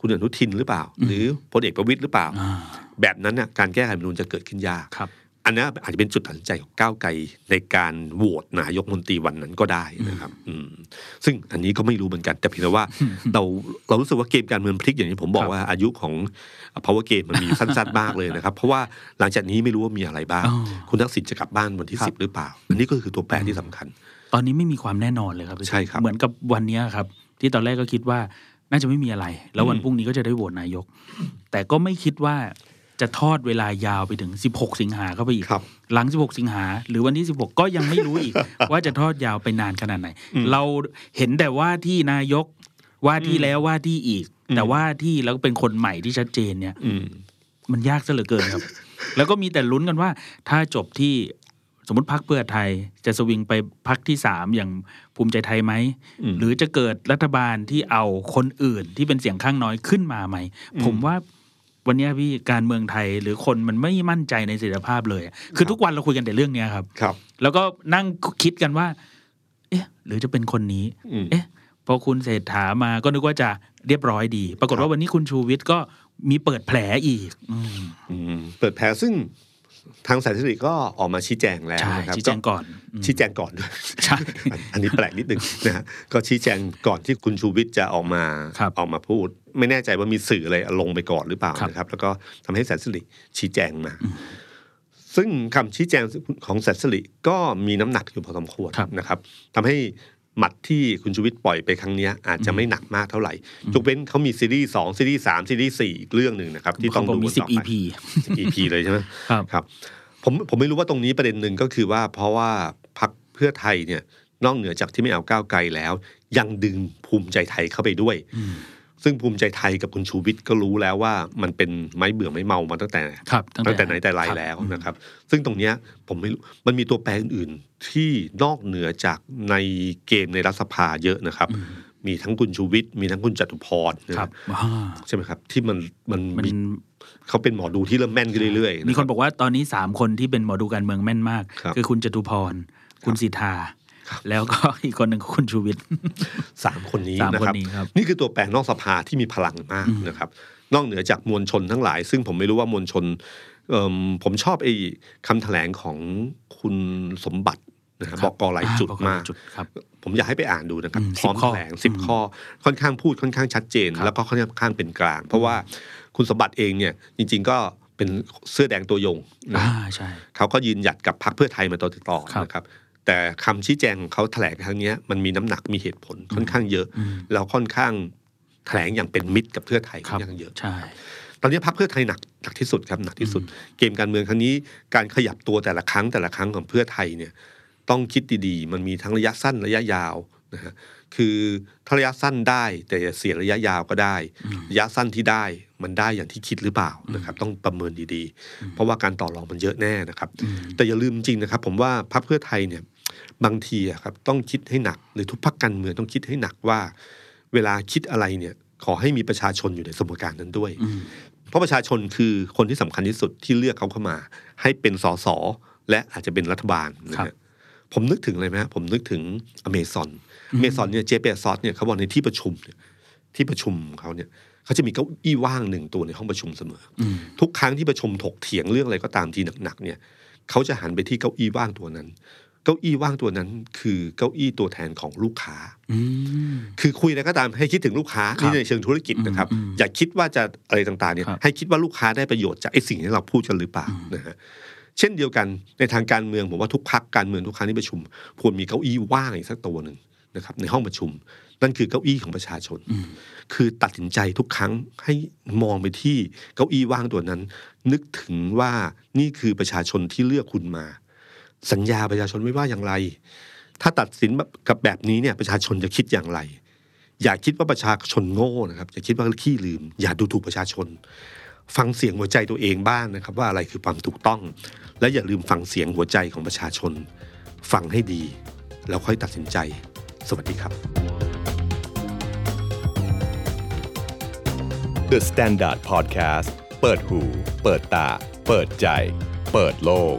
คุณอนุทินหรือเปล่า หรือพลเอกประวิตยหรือเปล่าอ่าแบบนั้นน่ะการแก้ไขรัฐธรรมนูญจะเกิดขึ้นยากครับ อันนั้นอาจจะเป็นจุดตัดสินใจของก้าวไกลในการโหวตนายกมนตรีวันนั้นก็ได้นะครับ อืมซึ่งอันนี้ก็ไม่รู้เหมือนกัน แต่เพียงแต่ว่าเราเรารู้สึกว่าเกมการเมืองพลิกอย่างที่ผมบอคกรับว่าอายุของ power game มันมีสั้นๆมากเลยนะครับ เพราะว่าหลังจากนี้ไม่รู้ว่ามีอะไรบ้างอ๋อคุณทักษิณจะกลับบ้านวันที่ครับสิบหรือเปล่า อันนี้ก็คือตัวแปรที่สำคัญ ตอนนี้ไม่มีความแน่นอนเลยครับพี่ใช่ครับเหมือนกับวันเนี้ยครับ ที่ตอนแรกก็คิดว่าน่าจะไม่มีอะไร แล้ววันอืมพรุ่งนี้ก็จะได้โหวตนายก แต่ก็ไม่คิดว่า จะทอดเวลายาวไปถึง 16 สิงหาเข้าไปอีกครับหลัง 16 สิงหา หรือวันที่ 16 ก็ยังไม่รู้อีก ว่าจะทอดยาวไปนานขนาดไหนอืมเราเห็นแต่ว่าที่นายกว่าที่อืมแล้วว่าที่อีกอืมแต่ว่าที่แล้วก็เป็นคนใหม่ที่ชัดเจนเนี่ยอืมมันยากซะเหลือเกินครับ แล้วก็มีแต่ลุ้นกันว่า ถ้าจบที่สมมติพักเพื่อไทยจะสวิงไปพักที่สามอย่างภูมิใจไทยไหมอืมหรือจะเกิดรัฐบาลที่เอาคนอื่นที่เป็นเสียงข้างน้อยขึ้นมาไหมอืมผมว่า วันเนี้ยพี่การเมืองไทยหรือคนมันไม่มั่นใจในเสถียรภาพเลยอะคือทุกวันเราคุยกันแต่เรื่องเนี้ยครับครับ แล้วก็นั่งคิดกันว่า เอ๊ะ หรือจะเป็นคนนี้อืมเอ๊ะพอคุณเศรษฐามาก็นึกว่าจะเรียบร้อยดี ปรากฏครับว่าวันนี้คุณชูวิทย์ก็มีเปิดแผลอีกอืมอืมเปิดแผลซึ่ง ทางสายสิริก็ออกมาชี้แจงแล้วใช่นะครับชี้แจงก่อนอืมชี้แจงก่อนด้วยใช่อันอันนี้แปลกนิดนึงนะฮะก็ชี้แจงก่อนที่คุณชูวิทย์จะออกมาครับออกมาพูด ไม่แน่ใจว่ามีสื่ออะไรลงไปก่อนหรือเปล่าครับนะครับ แล้วก็ทำให้แสนสิริชี้แจงมา ซึ่งคำชี้แจงของแสนสิริก็มีน้ำหนักอยู่พอสมควรครับนะครับทำให้ หมัดที่คุณชูวิทย์ปล่อยไปครั้งเนี้ยอาจจะไม่หนักมากเท่าไหร่ยกเว้นเขามีซีรีส์สองซีรีส์สามซีรีส์สี่อีกเรื่องหนึ่งนะครับ ที่ต้องเขาบดูกมีกันสิบต่อไป EP 10 EP เลยใช่ไหมครับครับผมผมไม่รู้ว่าตรงนี้ประเด็นหนึ่งก็คือว่าเพราะว่าพักเพื่อไทยเนี่ยนอกเหนือจากที่ไม่เอาก้าวไกลแล้ว ยังดึงภูมิใจไทยเข้าไปด้วยอืม ซึ่งภูมิใจไทยกับคุณชูวิทย์ก็รู้แล้วว่ามันเป็นไม้เบื่อไม้เมามาตั้งแต่ครับตั้งแต่ไหนแต่ไรครับแล้วนะครับ ซึ่งตรงเนี้ยผมไม่รู้มันมีตัวแปรอื่นๆ ที่นอกเหนือจากในเกมในรัฐสภาเยอะนะครับอืมมีทั้งคุณชูวิทย์มีทั้งคุณจตุพรนะครับอ่าใช่ไหมครับ ที่มันมันมันมีเขาเป็นหมอดูที่เริ่มแม่นขึ้นเรื่อยๆมีนะครันบอกว่าตอนนี้สามคนที่เป็นหมอดูการเมืองแม่นมากครับคือคุณจตุพรคุณสิทธา แล้วก็อีกคนหนึ่งคือคุณชูวิทย์สามคนนี้สามนะคนครับนี้ครับ นี่คือตัวแปรนอกสภาที่มีพลังมากนะครับ นอกเหนือจากมวลชนทั้งหลาย ซึ่งผมไม่รู้ว่ามวลชนเอิ่มผมชอบไอ้คำแถลงของคุณสมบัตินะครับบอกกหลายจุดอ่มากจุดครับผมอยากให้ไปอ่านดูนะครับอืมพร้อม10ข้อแถลงสิบอืมข้อค่อนข้างพูดค่อนข้างชัดเจนครับแล้วก็ค่อนข้างเป็นกลาง เพราะว่าคุณสมบัติเองเนี่ยจริง ๆ ก็เป็นเสื้อแดงตัวยงนะอ่าใช่เขาก็ยืนหยัดกับพรรคเพื่อไทยมาต่อติดต่อครับนะครับ แต่คำชี้แจงของเขาแถลงครั้งเนี้ยมันมีน้ำหนักมีเหตุผลค่อนข้างเยอะอืมแล้วค่อนข้างแถลงอย่างเป็นมิตรกับเพื่อไทยคค่อรับนข้างเยอะใช่ตอนนี้พรรคเพื่อไทยหนักหนักที่สุดครับหนักที่สุด เกมการเมืองครั้งนี้การขยับตัวแต่ละครั้งแต่ละครั้งของเพื่อไทยเนี่ยต้องคิดดีๆ มันมีทั้งระยะสั้นระยะยาวนะฮะคือถ้าระยะสั้นได้แต่อย่าเสียระยะยาวก็ได้ ระยะสั้นที่ได้มันได้อย่างที่คิดหรือเปล่านะครับ ต้องประเมินดีๆ เพราะว่าการต่อรองมันเยอะแน่นะครับ แต่อย่าลืมจริงนะครับ ผมว่าพรรคเพื่อไทยเนี่ย บางทีอะครับต้องคิดให้หนักหรือทุกพรรคการเมืองต้องคิดให้หนักว่า เวลาคิดอะไรเนี่ยขอให้มีประชาชนอยู่ในสมการนั้นด้วย เพราะประชาชนคือคนที่สำคัญที่สุดที่เลือกเขาเข้ามา ให้เป็นสสและอาจจะเป็นรัฐบาลนะครัฮะบผมนึกถึงอะไรไหมฮะผมนึกถึงอเมซอนอเมซอนเนี่ยเจเปซอสเนี่ยเขาบอกในที่ประชุมเนี่ยที่ประชุมของเขาเนี่ยเขาจะมีเก้าอี้ว่างหนึ่งตัวในห้องประชุมเสมออทุกครั้งที่ประชุมถกเถียงเรื่องอะไรก็ตามทีหนักๆเนี่ยเขาจะหันไปที่เก้าอี้ว่างตัวนั้น เก้าอี้ว่างตัวนั้น คือเก้าอี้ตัวแทนของลูกค้าอืมคือคุยอะไรก็ตามให้คิดถึงลูกค้าครับนี่ในเชิงธุรกิจนะครับอืมอย่าคิดว่าจะอะไรต่างๆเนี่ยครับให้คิดว่าลูกค้าได้ประโยชน์จากไอ้สิ่งที่เราพูดกันหรือเปล่านะฮะเช่นเดียวกันในทางการเมืองผมว่าทุกพักการเมืองทุกครั้งที่ประชุมควรมีเก้าอี้ว่างอีกสักตัวหนึ่งนะครับในห้องประชุม นั่นคือเก้าอี้ของประชาชน คือตัดสินใจทุกครั้งให้มองไปที่เก้าอี้ว่างตัวนั้น นึกถึงว่านี่คือประชาชนที่เลือกคุณมา สัญญาประชาชนไม่ว่าอย่างไร ถ้าตัดสินกับแบบนี้เนี่ยประชาชนจะคิดอย่างไร อย่าคิดว่าประชาชนโง่นะครับอย่าคิดว่าขี้ลืม อย่าดูถูกประชาชน ฟังเสียงหัวใจตัวเองบ้างนะครับ ว่าอะไรคือความถูกต้อง และอย่าลืมฟังเสียงหัวใจของประชาชน ฟังให้ดี แล้วค่อยตัดสินใจ สวัสดีครับ The Standard Podcast เปิดหู เปิดตา เปิดใจ เปิดโลก